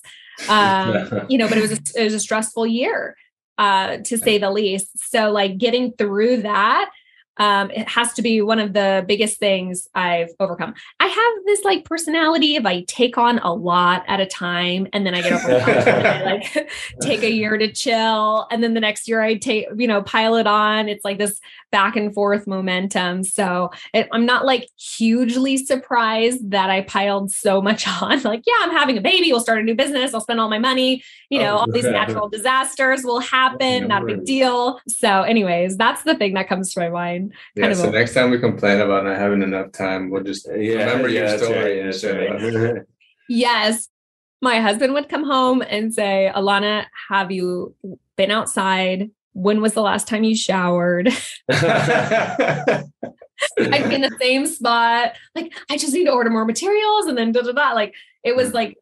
um you know but it was a, it was a stressful year uh to say the least so like getting through that um, it has to be one of the biggest things I've overcome. I have this like personality if I take on a lot at a time and then I get overwhelmed. I like take a year to chill. And then the next year I take, you know, pile it on. It's like this back and forth momentum. So it, I'm not like hugely surprised that I piled so much on. Like, yeah, I'm having a baby. We'll start a new business. I'll spend all my money. You oh, know, oh, all these natural disasters will happen. not a big deal. So, anyways, that's the thing that comes to my mind. Yeah. so a- next time we complain about not having enough time, we'll just yeah, remember yeah, your story. Right, right. yes. My husband would come home and say, Alana, have you been outside? When was the last time you showered? I'd be in the same spot. Like, I just need to order more materials. And then da da da. Like, it was mm. like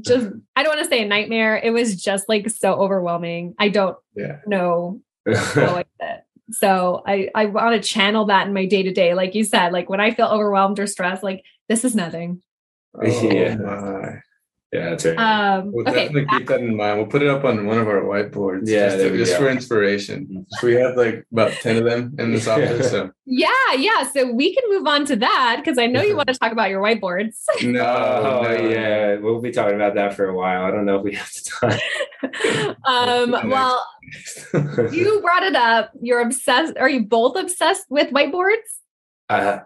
just, I don't want to say a nightmare. It was just like so overwhelming. I don't yeah. know like that. So I, I want to channel that in my day to day. Like you said, like when I feel overwhelmed or stressed, like this is nothing. Oh, yeah. Yeah, that's right. Um, we'll okay. definitely keep that in mind. We'll put it up on one of our whiteboards. Yeah, just, to, just for inspiration. So we have like about 10 of them in this office. So yeah, yeah. So we can move on to that because I know you want to talk about your whiteboards. No, oh, no, yeah. We'll be talking about that for a while. I don't know if we have to talk. um, well, you brought it up. You're obsessed. Are you both obsessed with whiteboards? Uh,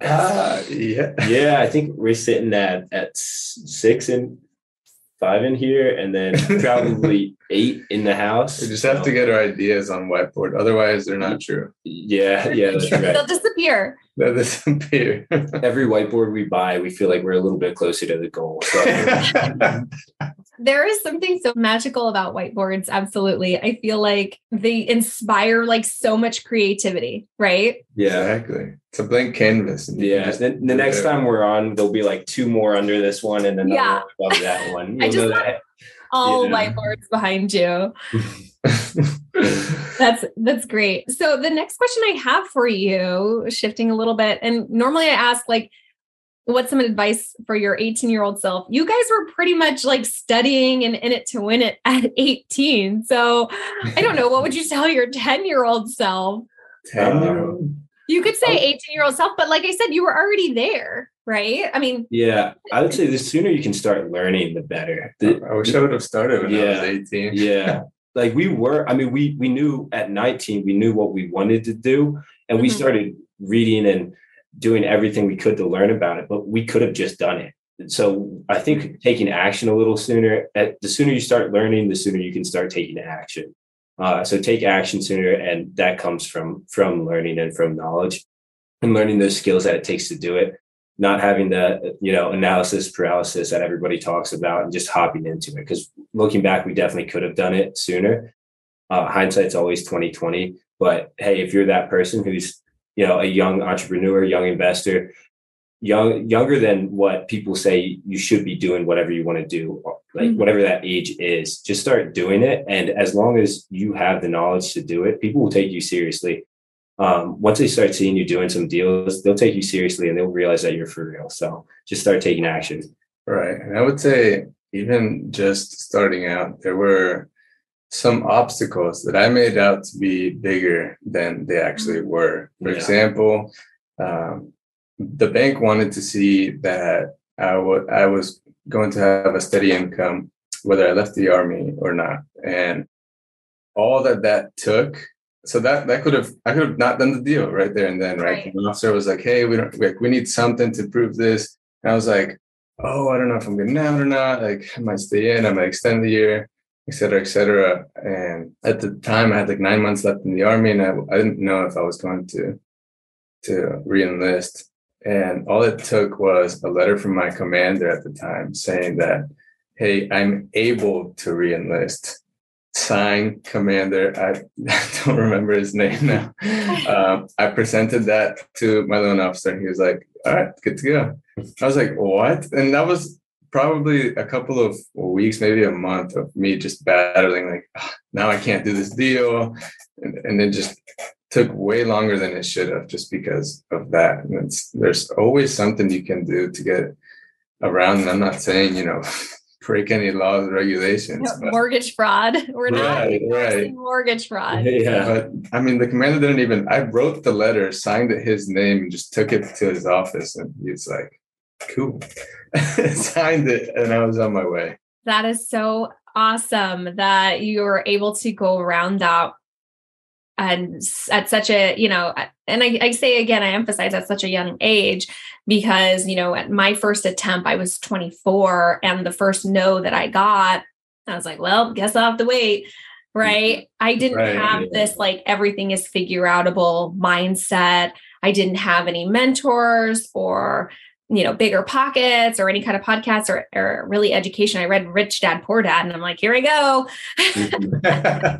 uh, yeah, yeah. I think we're sitting at at six and five in here, and then probably eight in the house. We just have to get our ideas on whiteboard, otherwise they're not true. Yeah, yeah, that's right. They'll disappear. They'll disappear. Every whiteboard we buy, we feel like we're a little bit closer to the goal. So. there is something so magical about whiteboards. Absolutely, I feel like they inspire like so much creativity, right? Yeah, exactly. It's a blank canvas. Yeah. The, the next time we're on, there'll be like two more under this one and another yeah. one above that one. I just that, all whiteboards behind you. that's that's great. So the next question I have for you, shifting a little bit, and normally I ask like, what's some advice for your 18 year old self? You guys were pretty much like studying and in it to win it at 18. So I don't know, what would you tell your 10 year old self? 10 year old. Um, You could say 18 year old self, but like I said, you were already there, right? I mean, yeah, I would say the sooner you can start learning, the better. The, I wish I would have started when yeah, I was 18. yeah. Like we were, I mean, we we knew at 19, we knew what we wanted to do, and mm-hmm. we started reading and doing everything we could to learn about it, but we could have just done it. So I think taking action a little sooner, at, the sooner you start learning, the sooner you can start taking action. Uh, so take action sooner, and that comes from from learning and from knowledge, and learning those skills that it takes to do it. Not having the you know analysis paralysis that everybody talks about, and just hopping into it. Because looking back, we definitely could have done it sooner. Uh, hindsight's always twenty twenty, but hey, if you're that person who's you know a young entrepreneur, young investor, young younger than what people say you should be doing whatever you want to do like mm-hmm. whatever that age is just start doing it and as long as you have the knowledge to do it people will take you seriously um, once they start seeing you doing some deals they'll take you seriously and they'll realize that you're for real so just start taking action right and i would say even just starting out there were some obstacles that i made out to be bigger than they actually mm-hmm. were for yeah. example um, the bank wanted to see that I, w- I was going to have a steady income, whether I left the army or not. And all that that took, so that that could have I could have not done the deal right there and then, right? right. The officer was like, "Hey, we don't like we need something to prove this." And I was like, "Oh, I don't know if I'm getting out or not. Like, I might stay in. I might extend the year." et cetera, et cetera. And at the time, I had like nine months left in the army, and I, I didn't know if I was going to to reenlist. And all it took was a letter from my commander at the time saying that, hey, I'm able to reenlist. Sign commander. I, don't remember his name now. Um, I presented that to my loan officer. He was like, all right, good to go. I was like, what? And that was probably a couple of weeks, maybe a month of me just battling, like, oh, now I can't do this deal. And, and then just took way longer than it should have just because of that. And there's always something you can do to get around. And I'm not saying, you know, break any laws or regulations. No, mortgage fraud. We're right, not right. mortgage fraud. Yeah. But I mean, the commander didn't even, I wrote the letter, signed it his name, and just took it to his office. And he's like, cool. Signed it, and I was on my way. That is so awesome that you were able to go around that and at such a you know and I, I, say again i emphasize at such a young age because you know at my first attempt i was 24 and the first no that i got i was like well guess i'll have to wait right? Mm-hmm. I didn't right. have this like everything is figure outable mindset. I didn't have any mentors or you know, BiggerPockets or any kind of podcast or, or really education. I read Rich Dad Poor Dad, and I'm like, here we go.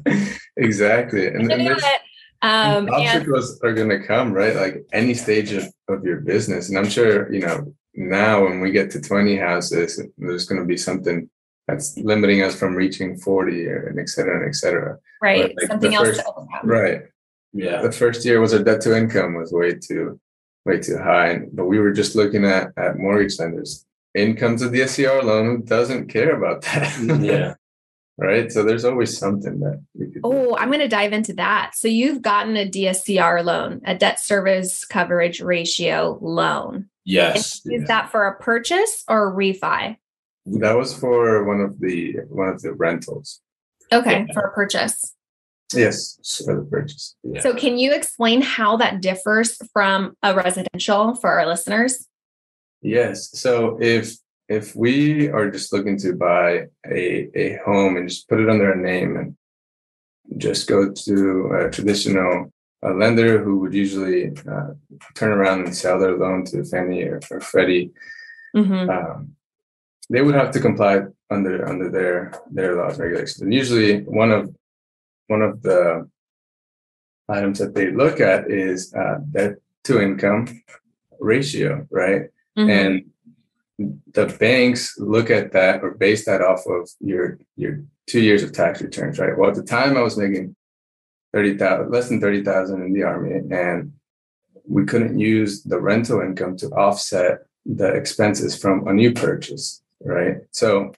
exactly. And, and um, obstacles and, are going to come, right? Like any stage of, of your business. And I'm sure, you know, now when we get to 20 houses, there's going to be something that's limiting us from reaching 40 and et cetera, and et cetera. Right. Like something else. First, right. Yeah. The first year was our debt to income was way too way too high. But we were just looking at at mortgage lenders. Incomes of the DSCR loan doesn't care about that. Mm, yeah. right. So there's always something that we could Oh, do. I'm going to dive into that. So you've gotten a DSCR loan, a debt service coverage ratio loan. Yes. Is yeah. that for a purchase or a refi? That was for one of the one of the rentals. Okay, yeah. for a purchase. Yes, for the purchase. Yeah. So, can you explain how that differs from a residential for our listeners? Yes. So, if if we are just looking to buy a a home and just put it under a name and just go to a traditional a lender who would usually uh, turn around and sell their loan to Fannie or, or Freddie, mm-hmm. um, they would have to comply under under their their laws regulations. And usually, one of one of the items that they look at is uh, debt to income ratio, right? Mm-hmm. And the banks look at that or base that off of your your two years of tax returns, right? Well, at the time I was making thirty thousand, less than thirty thousand in the army, and we couldn't use the rental income to offset the expenses from a new purchase, right? So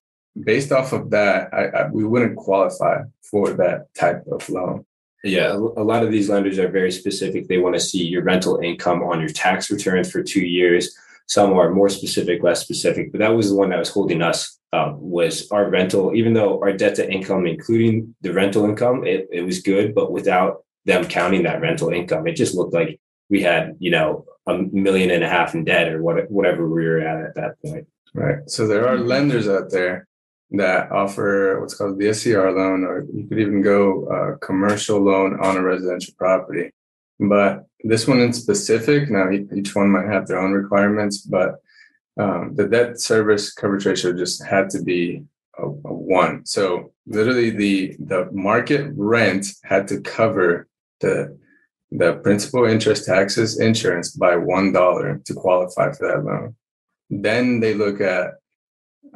based off of that, I, I, we wouldn't qualify for that type of loan. Yeah, a lot of these lenders are very specific. They want to see your rental income on your tax returns for two years. Some are more specific, less specific, but that was the one that was holding us um, was our rental. Even though our debt to income, including the rental income, it, it was good, but without them counting that rental income, it just looked like we had, you know, a million and a half in debt or what, whatever we were at at that point. Right. So there are lenders out there that offer what's called DSCR loan, or you could even go a commercial loan on a residential property. But this one in specific, now each one might have their own requirements, but um, the debt service coverage ratio just had to be a, a one. So literally, the the market rent had to cover the the principal, interest, taxes, insurance by one dollar to qualify for that loan. Then they look at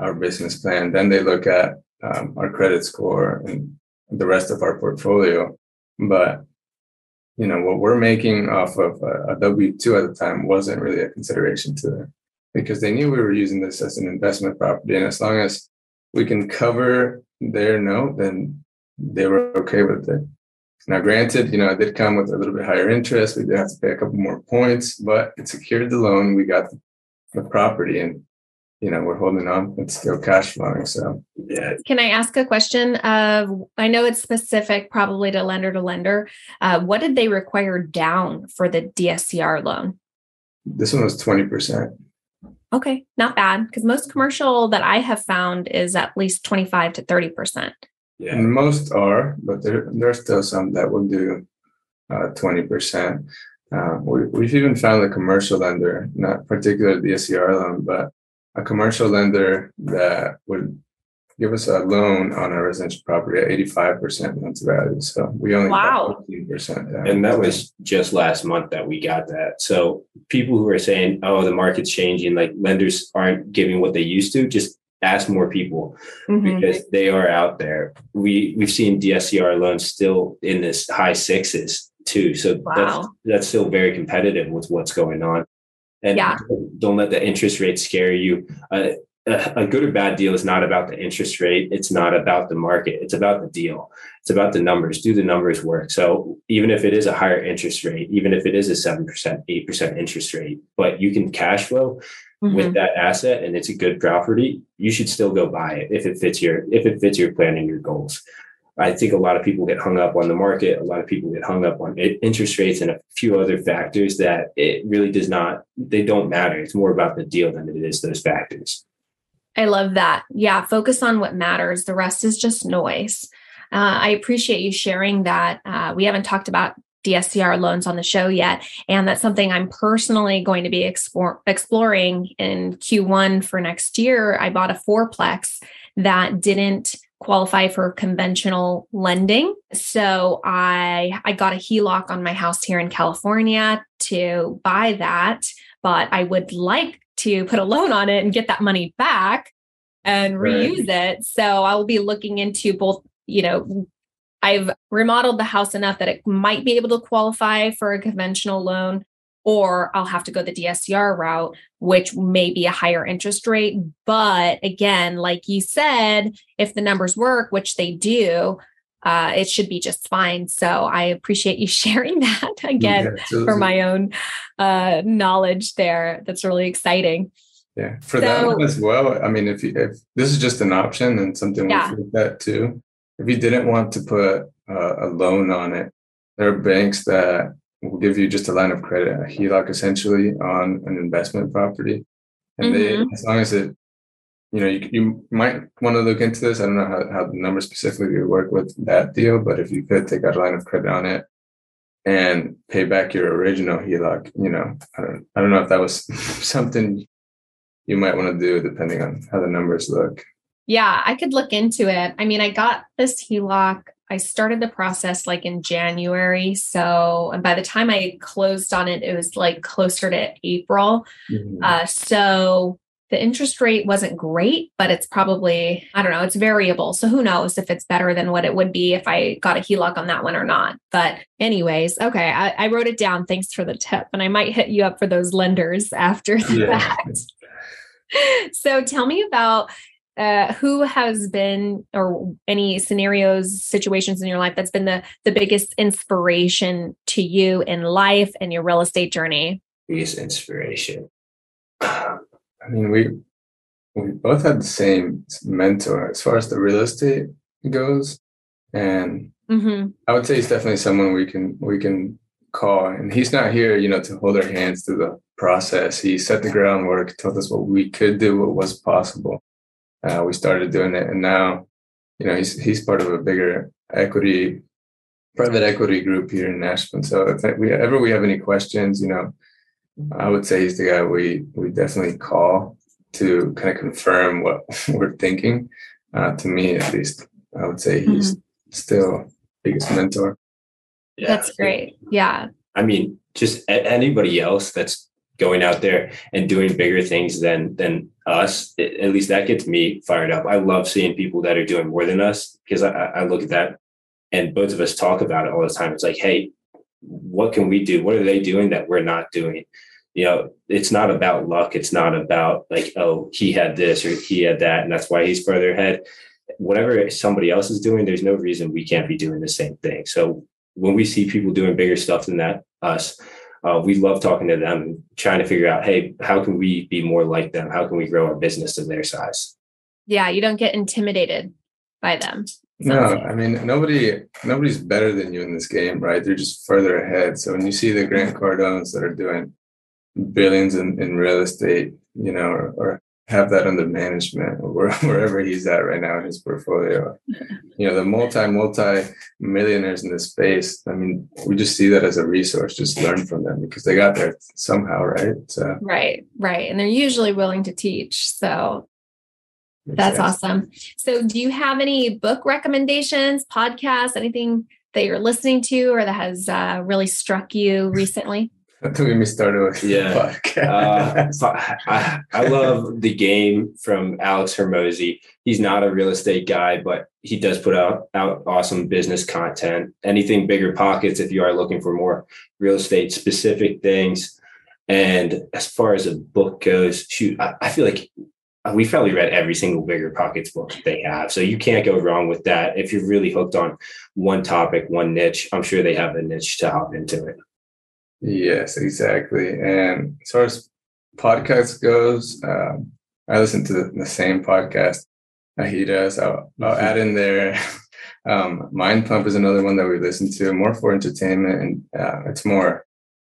our business plan. Then they look at um, our credit score and the rest of our portfolio. But you know what we're making off of a, a W two at the time wasn't really a consideration to them because they knew we were using this as an investment property, and as long as we can cover their note, then they were okay with it. Now, granted, you know, it did come with a little bit higher interest. We did have to pay a couple more points, but it secured the loan. We got the, the property, and you know we're holding on it's still cash flowing so. Yeah can i ask a question of i know it's specific probably to lender to lender uh, what did they require down for the dscr loan? This one was 20% okay not bad because most commercial that i have found is at least 25 to 30% yeah. And most are but there, there are still some that will do uh, 20% uh, we, have even found a commercial lender, not particularly DSCR loan, but a commercial lender that would give us a loan on a residential property at 85% loan to value. So we only wow. 15% down. And that was just last month that we got that. So people who are saying, oh, the market's changing, like lenders aren't giving what they used to, just ask more people mm-hmm. because they are out there. We we've seen DSCR loans still in this high sixes too. So wow. that's that's still very competitive with what's going on. And yeah. don't let the interest rate scare you. Uh, a good or bad deal is not about the interest rate. It's not about the market. It's about the deal. It's about the numbers. Do the numbers work? So even if it is a higher interest rate, even if it is a 7%, 8% interest rate, but you can cash flow, mm-hmm. with that asset and it's a good property, you should still go buy it if it fits your if it fits your plan and your goals. I think a lot of people get hung up on the market. A lot of people get hung up on interest rates and a few other factors that it really does not, they don't matter. It's more about the deal than it is those factors. I love that. Yeah, focus on what matters. The rest is just noise. Uh, I appreciate you sharing that. Uh, we haven't talked about DSCR loans on the show yet. And that's something I'm personally going to be explore, exploring in Q1 for next year. I bought a fourplex that didn't qualify for conventional lending. So I I got a HELOC on my house here in California to buy that, but I would like to put a loan on it and get that money back and reuse right. it. So I will be looking into both, you know, I've remodeled the house enough that it might be able to qualify for a conventional loan, or I'll have to go the DSCR route, which may be a higher interest rate. But again, like you said, if the numbers work, which they do, uh, it should be just fine. So I appreciate you sharing that again yeah, for my own uh, knowledge there. That's really exciting. Yeah, for so, that as well. I mean, if you, if this is just an option and something yeah. we that too, if you didn't want to put uh, a loan on it, there are banks that will give you just a line of credit, a HELOC essentially on an investment property. And mm-hmm. they, as long as it, you know, you, you might want to look into this. I don't know how, how the numbers specifically work with that deal, but if you could take out a line of credit on it and pay back your original HELOC, you know, I don't, I don't know if that was something you might want to do depending on how the numbers look. Yeah, I could look into it. I mean, I got this HELOC. I started the process like in January. So, and by the time I closed on it, it was like closer to April. Mm-hmm. Uh, so the interest rate wasn't great, but it's probably, I don't know, it's variable. So who knows if it's better than what it would be if I got a HELOC on that one or not. But, anyways, okay, I, I wrote it down. Thanks for the tip. And I might hit you up for those lenders after the yeah. fact. so tell me about uh, who has been or any scenarios situations in your life that's been the the biggest inspiration to you in life and your real estate journey? Biggest inspiration. I mean we we both had the same mentor as far as the real estate goes. And mm-hmm. i would say he's definitely someone we can we can call. And he's not here you know to hold our hands through the process. He set the groundwork told us what we could do what was possible uh, we started doing it, and now, you know, he's he's part of a bigger equity, private equity group here in Nashville. So if we ever we have any questions, you know, I would say he's the guy we we definitely call to kind of confirm what we're thinking. Uh, to me, at least, I would say he's mm-hmm. still biggest mentor. Yeah. That's great. Yeah. I mean, just anybody else that's going out there and doing bigger things than than us. It, at least that gets me fired up. I love seeing people that are doing more than us because I, I look at that and both of us talk about it all the time. It's like hey what can we do? What are they doing that we're not doing? You know it's not about luck. It's not about like oh he had this or he had that and that's why he's further ahead. Whatever somebody else is doing there's no reason we can't be doing the same thing. So when we see people doing bigger stuff than that us uh, we love talking to them, trying to figure out, hey, how can we be more like them? How can we grow our business to their size? Yeah, you don't get intimidated by them. No, I mean nobody nobody's better than you in this game, right? They're just further ahead. So when you see the Grant Cardones that are doing billions in, in real estate, you know, or, or have that under management or wherever he's at right now in his portfolio. You know, the multi, multi millionaires in this space. I mean, we just see that as a resource, just learn from them because they got there somehow, right? So Right, right. And they're usually willing to teach. So that's awesome. So do you have any book recommendations, podcasts, anything that you're listening to or that has uh, really struck you recently? Don't get me started with yeah. uh, I, I, love the game from Alex Hormozi. He's not a real estate guy, but he does put out, out awesome business content. Anything BiggerPockets if you are looking for more real estate specific things. And as far as a book goes, shoot, I, I feel like we've probably read every single BiggerPockets book they have. So you can't go wrong with that. If you're really hooked on one topic, one niche, I'm sure they have a niche to hop into it. Yes, exactly. And as far as podcast goes, um, I listen to the, the same podcast he does. I'll, I'll add in there. Um, Mind Pump is another one that we listen to, more for entertainment, and uh, it's more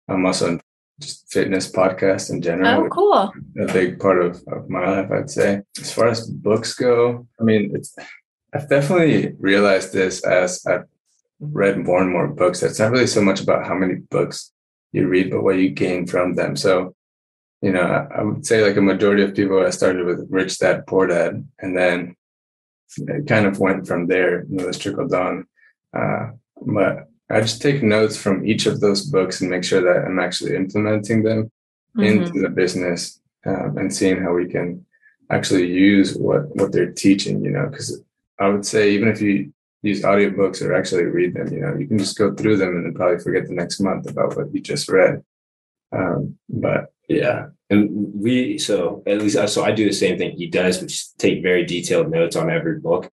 um, also just fitness podcast in general. Oh, cool! A big part of, of my life, I'd say. As far as books go, I mean, it's I've definitely realized this as I've read more and more books. It's not really so much about how many books you read, but what you gain from them. So you know, I would say like a majority of people I started with Rich Dad Poor Dad, and then it kind of went from there. You know, this trickled on. Uh, but I just take notes from each of those books and make sure that I'm actually implementing them mm-hmm. into the business um, and seeing how we can actually use what what they're teaching. You know, because I would say even if you use audiobooks or actually read them, you know, you can just go through them and then probably forget the next month about what you just read. Um, but yeah. And we, so at least, so I do the same thing he does, which take very detailed notes on every book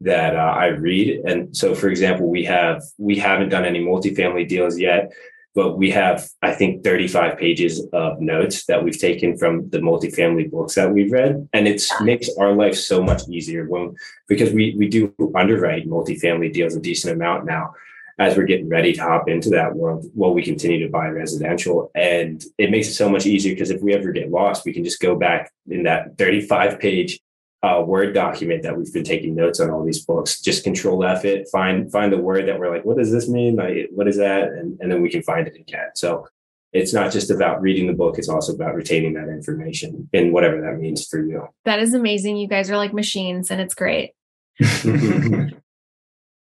that uh, I read. And so, for example, we have, we haven't done any multifamily deals yet, but we have, I think, 35 pages of notes that we've taken from the multifamily books that we've read. And it makes our life so much easier when, because we, we do underwrite multifamily deals a decent amount now as we're getting ready to hop into that world while we continue to buy residential. And it makes it so much easier because if we ever get lost, we can just go back in that 35 page uh, Word document that we've been taking notes on all these books. Just control F it, find find the word that we're like, what does this mean? Like, what is that? And, and then we can find it again. So it's not just about reading the book, it's also about retaining that information and whatever that means for you. That is amazing. You guys are like machines and it's great.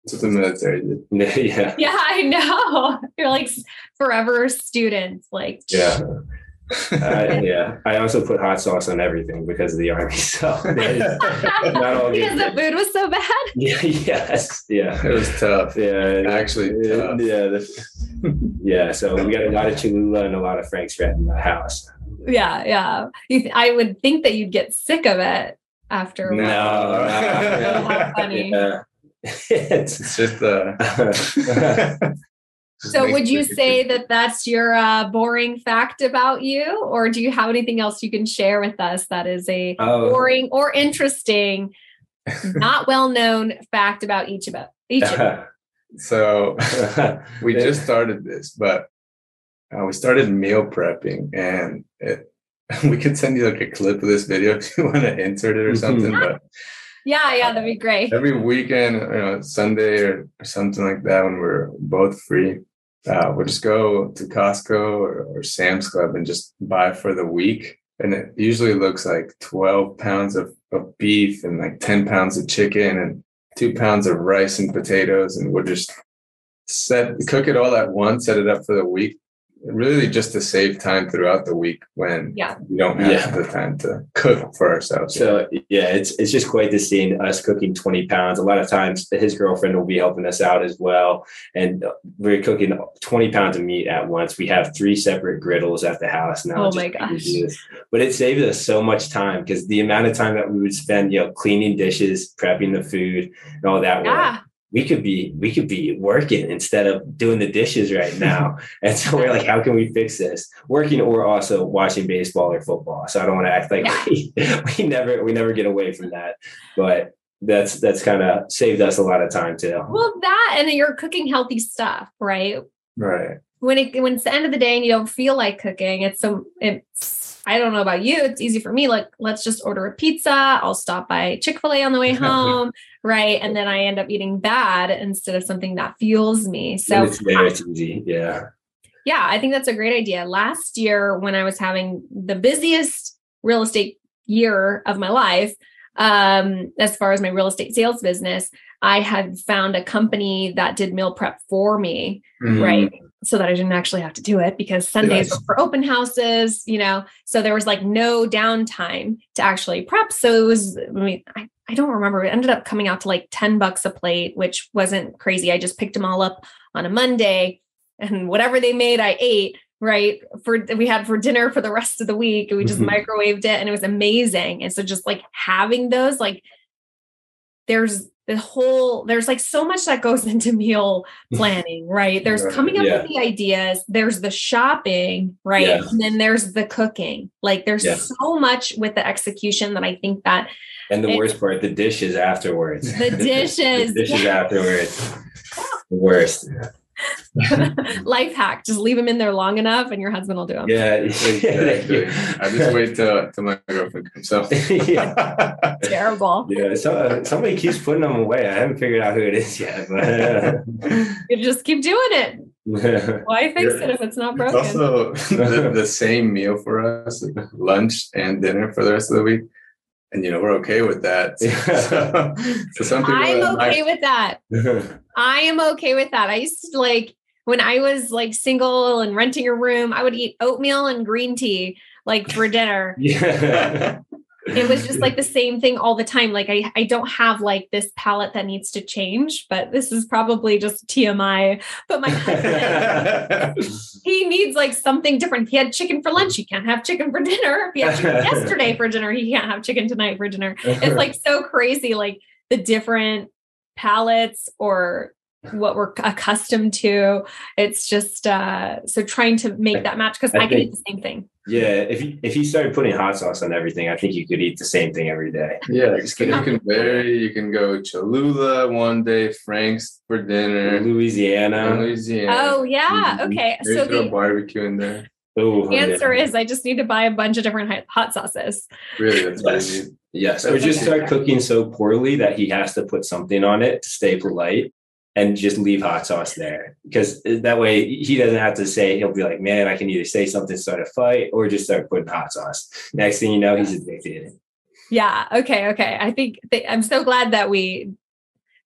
That's what the military did. yeah. Yeah, I know. You're like forever students. Like yeah. Uh, yeah, I also put hot sauce on everything because of the army. So not all because the food was so bad. Yeah, yes, yeah, it was tough. Yeah, actually, tough. yeah, the, yeah. So we got a lot of Cholula and a lot of Frank's Red in the house. Yeah, yeah. Th- I would think that you'd get sick of it after. No, no, how funny. Yeah it's just uh so would you say that that's your uh, boring fact about you or do you have anything else you can share with us that is a oh. boring or interesting not well known fact about each of us each of so we just started this but uh, we started meal prepping and it, we could send you like a clip of this video if you want to insert it or something but yeah, yeah, that'd be great. Every weekend, you know, Sunday or, or something like that, when we're both free, uh, we'll just go to Costco or, or Sam's Club and just buy for the week. And it usually looks like 12 pounds of, of beef and like 10 pounds of chicken and two pounds of rice and potatoes. And we'll just set, cook it all at once, set it up for the week, really just to save time throughout the week when yeah. we don't have yeah. the time to cook for ourselves. So yeah, it's it's just quite the scene. Us cooking twenty pounds. A lot of times, his girlfriend will be helping us out as well, and we're cooking twenty pounds of meat at once. We have three separate griddles at the house now. Oh my gosh! But it saved us so much time because the amount of time that we would spend, you know, cleaning dishes, prepping the food, and all that. Yeah. Work we could be we could be working instead of doing the dishes right now and so we're like how can we fix this working or also watching baseball or football so i don't want to act like yeah. we, we never we never get away from that but that's that's kind of saved us a lot of time too well that and you're cooking healthy stuff right right when it when it's the end of the day and you don't feel like cooking it's so it's I don't know about you. It's easy for me. Like, let's just order a pizza. I'll stop by Chick fil A on the way home. Right. And then I end up eating bad instead of something that fuels me. So it's, yeah, easy. Yeah. Yeah. I think that's a great idea. Last year, when I was having the busiest real estate year of my life, um, as far as my real estate sales business, I had found a company that did meal prep for me. Mm-hmm. Right so that I didn't actually have to do it because Sundays were for open houses, you know. So there was like no downtime to actually prep. So it was, I mean, I, I don't remember. It ended up coming out to like 10 bucks a plate, which wasn't crazy. I just picked them all up on a Monday and whatever they made, I ate, right? For we had for dinner for the rest of the week. And we just mm-hmm. microwaved it and it was amazing. And so just like having those, like there's the whole there's like so much that goes into meal planning right there's Right. coming up Yeah. with the ideas there's the shopping right Yeah. and then there's the cooking like there's Yeah. so much with the execution that i think that And the It- worst part, the dishes afterwards. the dishes the dishes afterwards. The worst. life hack just leave them in there long enough and your husband will do them Yeah. Exactly. I just wait till, till my girlfriend comes up. yeah. terrible Yeah, so, uh, somebody keeps putting them away. I haven't figured out who it is yet. But you just keep doing it why fix it if it's not It's broken also the, the same meal for us, lunch and dinner for the rest of the week. And you know, we're okay with that. So, so some people i'm that okay might- with that I am okay with that. I used to like when I was like single and renting a room, I would eat oatmeal and green tea like for dinner. yeah. It was just like the same thing all the time. Like I, I don't have like this palette that needs to change, but this is probably just TMI. But my husband, he needs like something different. If he had chicken for lunch, he can't have chicken for dinner. If he had chicken yesterday for dinner, he can't have chicken tonight for dinner. It's like so crazy, like the different palettes or what we're accustomed to. It's just uh so trying to make that match because I I, can eat the same thing. yeah, if you if you started putting hot sauce on everything, I think you could eat the same thing every day. Yeah, you can, you can vary. You can go Cholula one day, Frank's for dinner, Louisiana. Louisiana. Oh yeah. Mhm. Okay. Maybe So throw the barbecue in there. Oh, answer yeah. is I just need to buy a bunch of different hot sauces. Really, that's what Yes. you need. Yes, or just start cooking so poorly that he has to put something on it to stay polite and just leave hot sauce there. Because that way he doesn't have to say, he'll be like, man, I can either say something, start a fight, or just start putting hot sauce. Next thing you know, he's addicted. Yeah. Okay. Okay. I think th- I'm so glad that we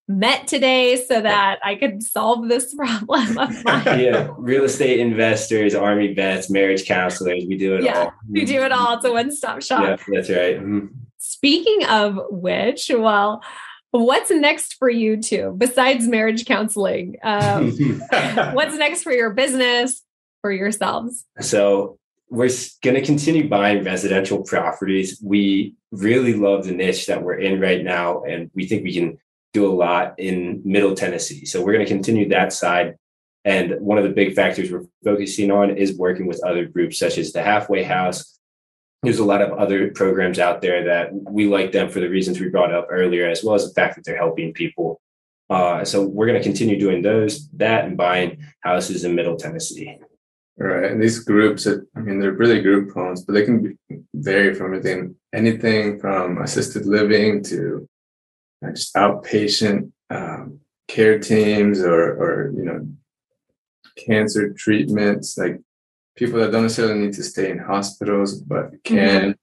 met today so that I could solve this problem yeah, real estate investors, army vets, marriage counselors, we do it Yeah, all. We do it all. It's a one-stop shop. Yeah, that's right. Mhm. Speaking of which, well, what's next for you two besides marriage counseling? Um, what's next for your business, for yourselves? So we're going to continue buying residential properties. We really love the niche that we're in right now, and we think we can do a lot in Middle Tennessee. So we're going to continue that side. And one of the big factors we're focusing on is working with other groups such as the Halfway House. There's a lot of other programs out there that we like them for the reasons we brought up earlier, as well as the fact that they're helping people. Uh, so we're going to continue doing those, that, and buying houses in Middle Tennessee. Right. And these groups, I mean, they're really group homes, but they can be, vary from anything, anything from assisted living to just outpatient um, care teams or, or, you know, cancer treatments, like people that don't necessarily need to stay in hospitals, but can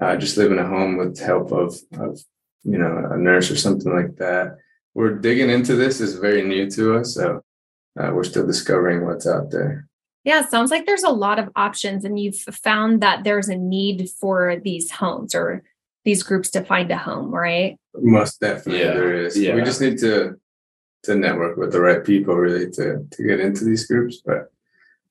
uh, just live in a home with help of, of, you know, a nurse or something like that. We're digging into this. is very new to us. So uh, we're still discovering what's out there. Yeah, it sounds like there's a lot of options, and you've found that there's a need for these homes or these groups to find a home, right? Most definitely Yeah, there is. yeah. We just need to to network with the right people really to to get into these groups. But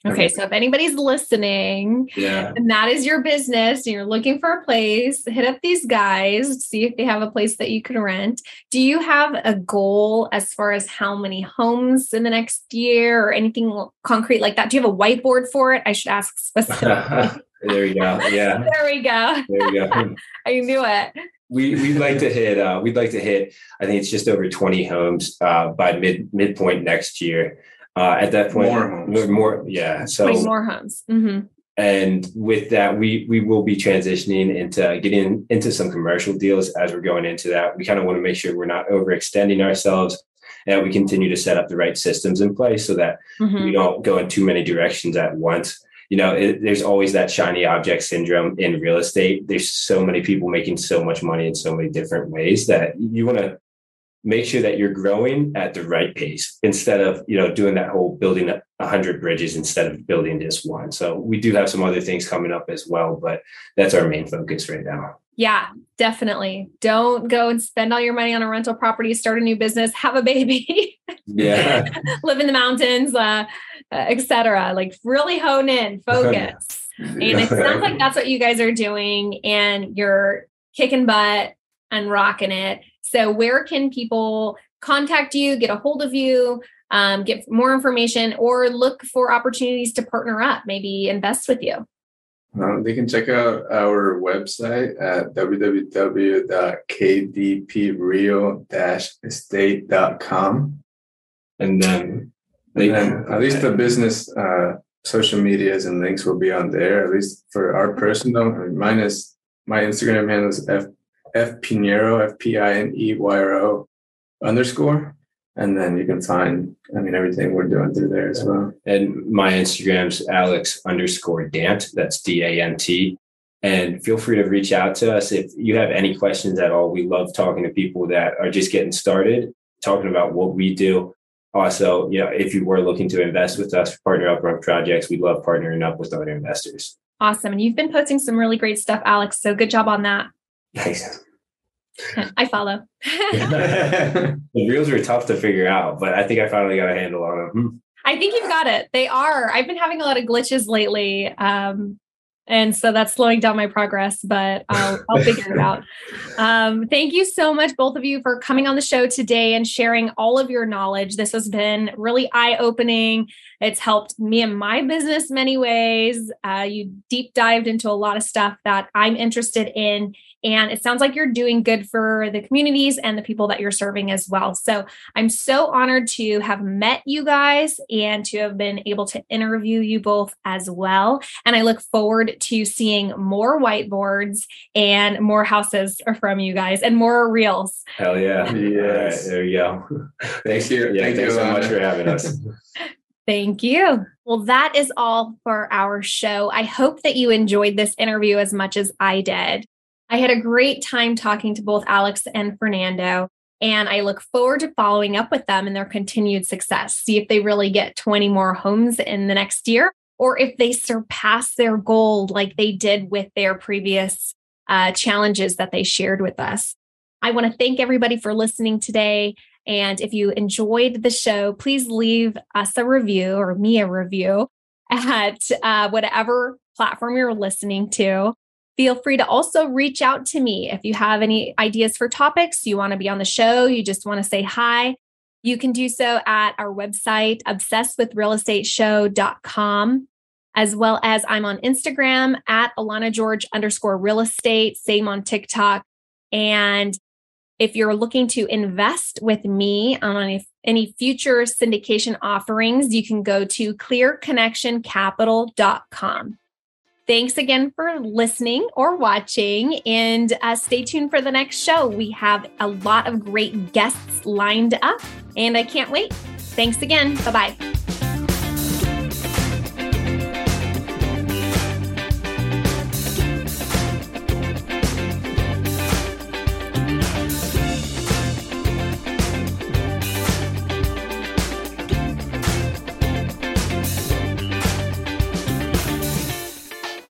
Okay, so if anybody's listening Yeah. and that is your business and you're looking for a place, hit up these guys, see if they have a place that you can rent. Do you have a goal as far as how many homes in the next year or anything concrete like that? Do you have a whiteboard for it? I should ask specifically. there you go. Yeah. there we go. There you go. I knew it. We we'd like to hit uh we'd like to hit I think it's just over 20 homes uh by mid midpoint next year. Uh at that point More homes. more, more yeah. So 20 more homes. hmm and with that we we will be transitioning into getting into some commercial deals as we're going into that. We kind of want to make sure we're not overextending ourselves and we continue to set up the right systems in place so that hmm we don't go in too many directions at once. You know, it, there's always that shiny object syndrome in real estate. There's so many people making so much money in so many different ways that you want to make sure that you're growing at the right pace instead of you know doing that whole building a a hundred bridges instead of building just one. So we do have some other things coming up as well, but that's our main focus right now. Yeah, definitely. Don't go and spend all your money on a rental property, start a new business, have a baby. Yeah, live in the mountains, uh, uh, etc. Like really hone in, focus. And it sounds like that's what you guys are doing, and you're kicking butt and rocking it. So, where can people contact you, get a hold of you, um, get more information, or look for opportunities to partner up, maybe invest with you? Um, they can check out our website at www.kdpreal-estate.com. And then, and then at least the business uh, social medias and links will be on there. At least for our personal, I mean, mine is my Instagram handle is f f pineyro f p i n e y r o underscore, and then you can find I mean everything we're doing through there as well. And my Instagram's Alex underscore Dant. That's D A N T. And feel free to reach out to us if you have any questions at all. We love talking to people that are just getting started, talking about what we do. Also, you know, if you were looking to invest with us, partner up on projects, we love partnering up with other investors. Awesome. And you've been posting some really great stuff, Alex. So good job on that. Nice. I follow. the reels were tough to figure out, but I think I finally got a handle on them. I think you've got it. They are. I've been having a lot of glitches lately. Um, and so that's slowing down my progress, but I'll, I'll figure it out. Um, thank you so much, both of you, for coming on the show today and sharing all of your knowledge. This has been really eye opening. It's helped me and my business many ways. Uh, you deep dived into a lot of stuff that I'm interested in and it sounds like you're doing good for the communities and the people that you're serving as well. So I'm so honored to have met you guys and to have been able to interview you both as well. And I look forward to seeing more whiteboards and more houses from you guys and more reels. Hell yeah. yeah. there you go. Thank you. Yeah, Thank thanks you so much for having us. Thank you. Well, that is all for our show. I hope that you enjoyed this interview as much as I did. I had a great time talking to both Alex and Fernando, and I look forward to following up with them and their continued success. See if they really get 20 more homes in the next year, or if they surpass their goal like they did with their previous uh, challenges that they shared with us. I want to thank everybody for listening today. And if you enjoyed the show, please leave us a review or me a review at uh, whatever platform you're listening to. Feel free to also reach out to me if you have any ideas for topics, you want to be on the show, you just want to say hi. You can do so at our website, obsessedwithrealestateshow.com, as well as I'm on Instagram at Alana George underscore real estate, same on TikTok. And if you're looking to invest with me on any, future syndication offerings, you can go to clearconnectioncapital.com. Thanks again for listening or watching, and uh, stay tuned for the next show. We have a lot of great guests lined up, and I can't wait. Thanks again. Bye bye.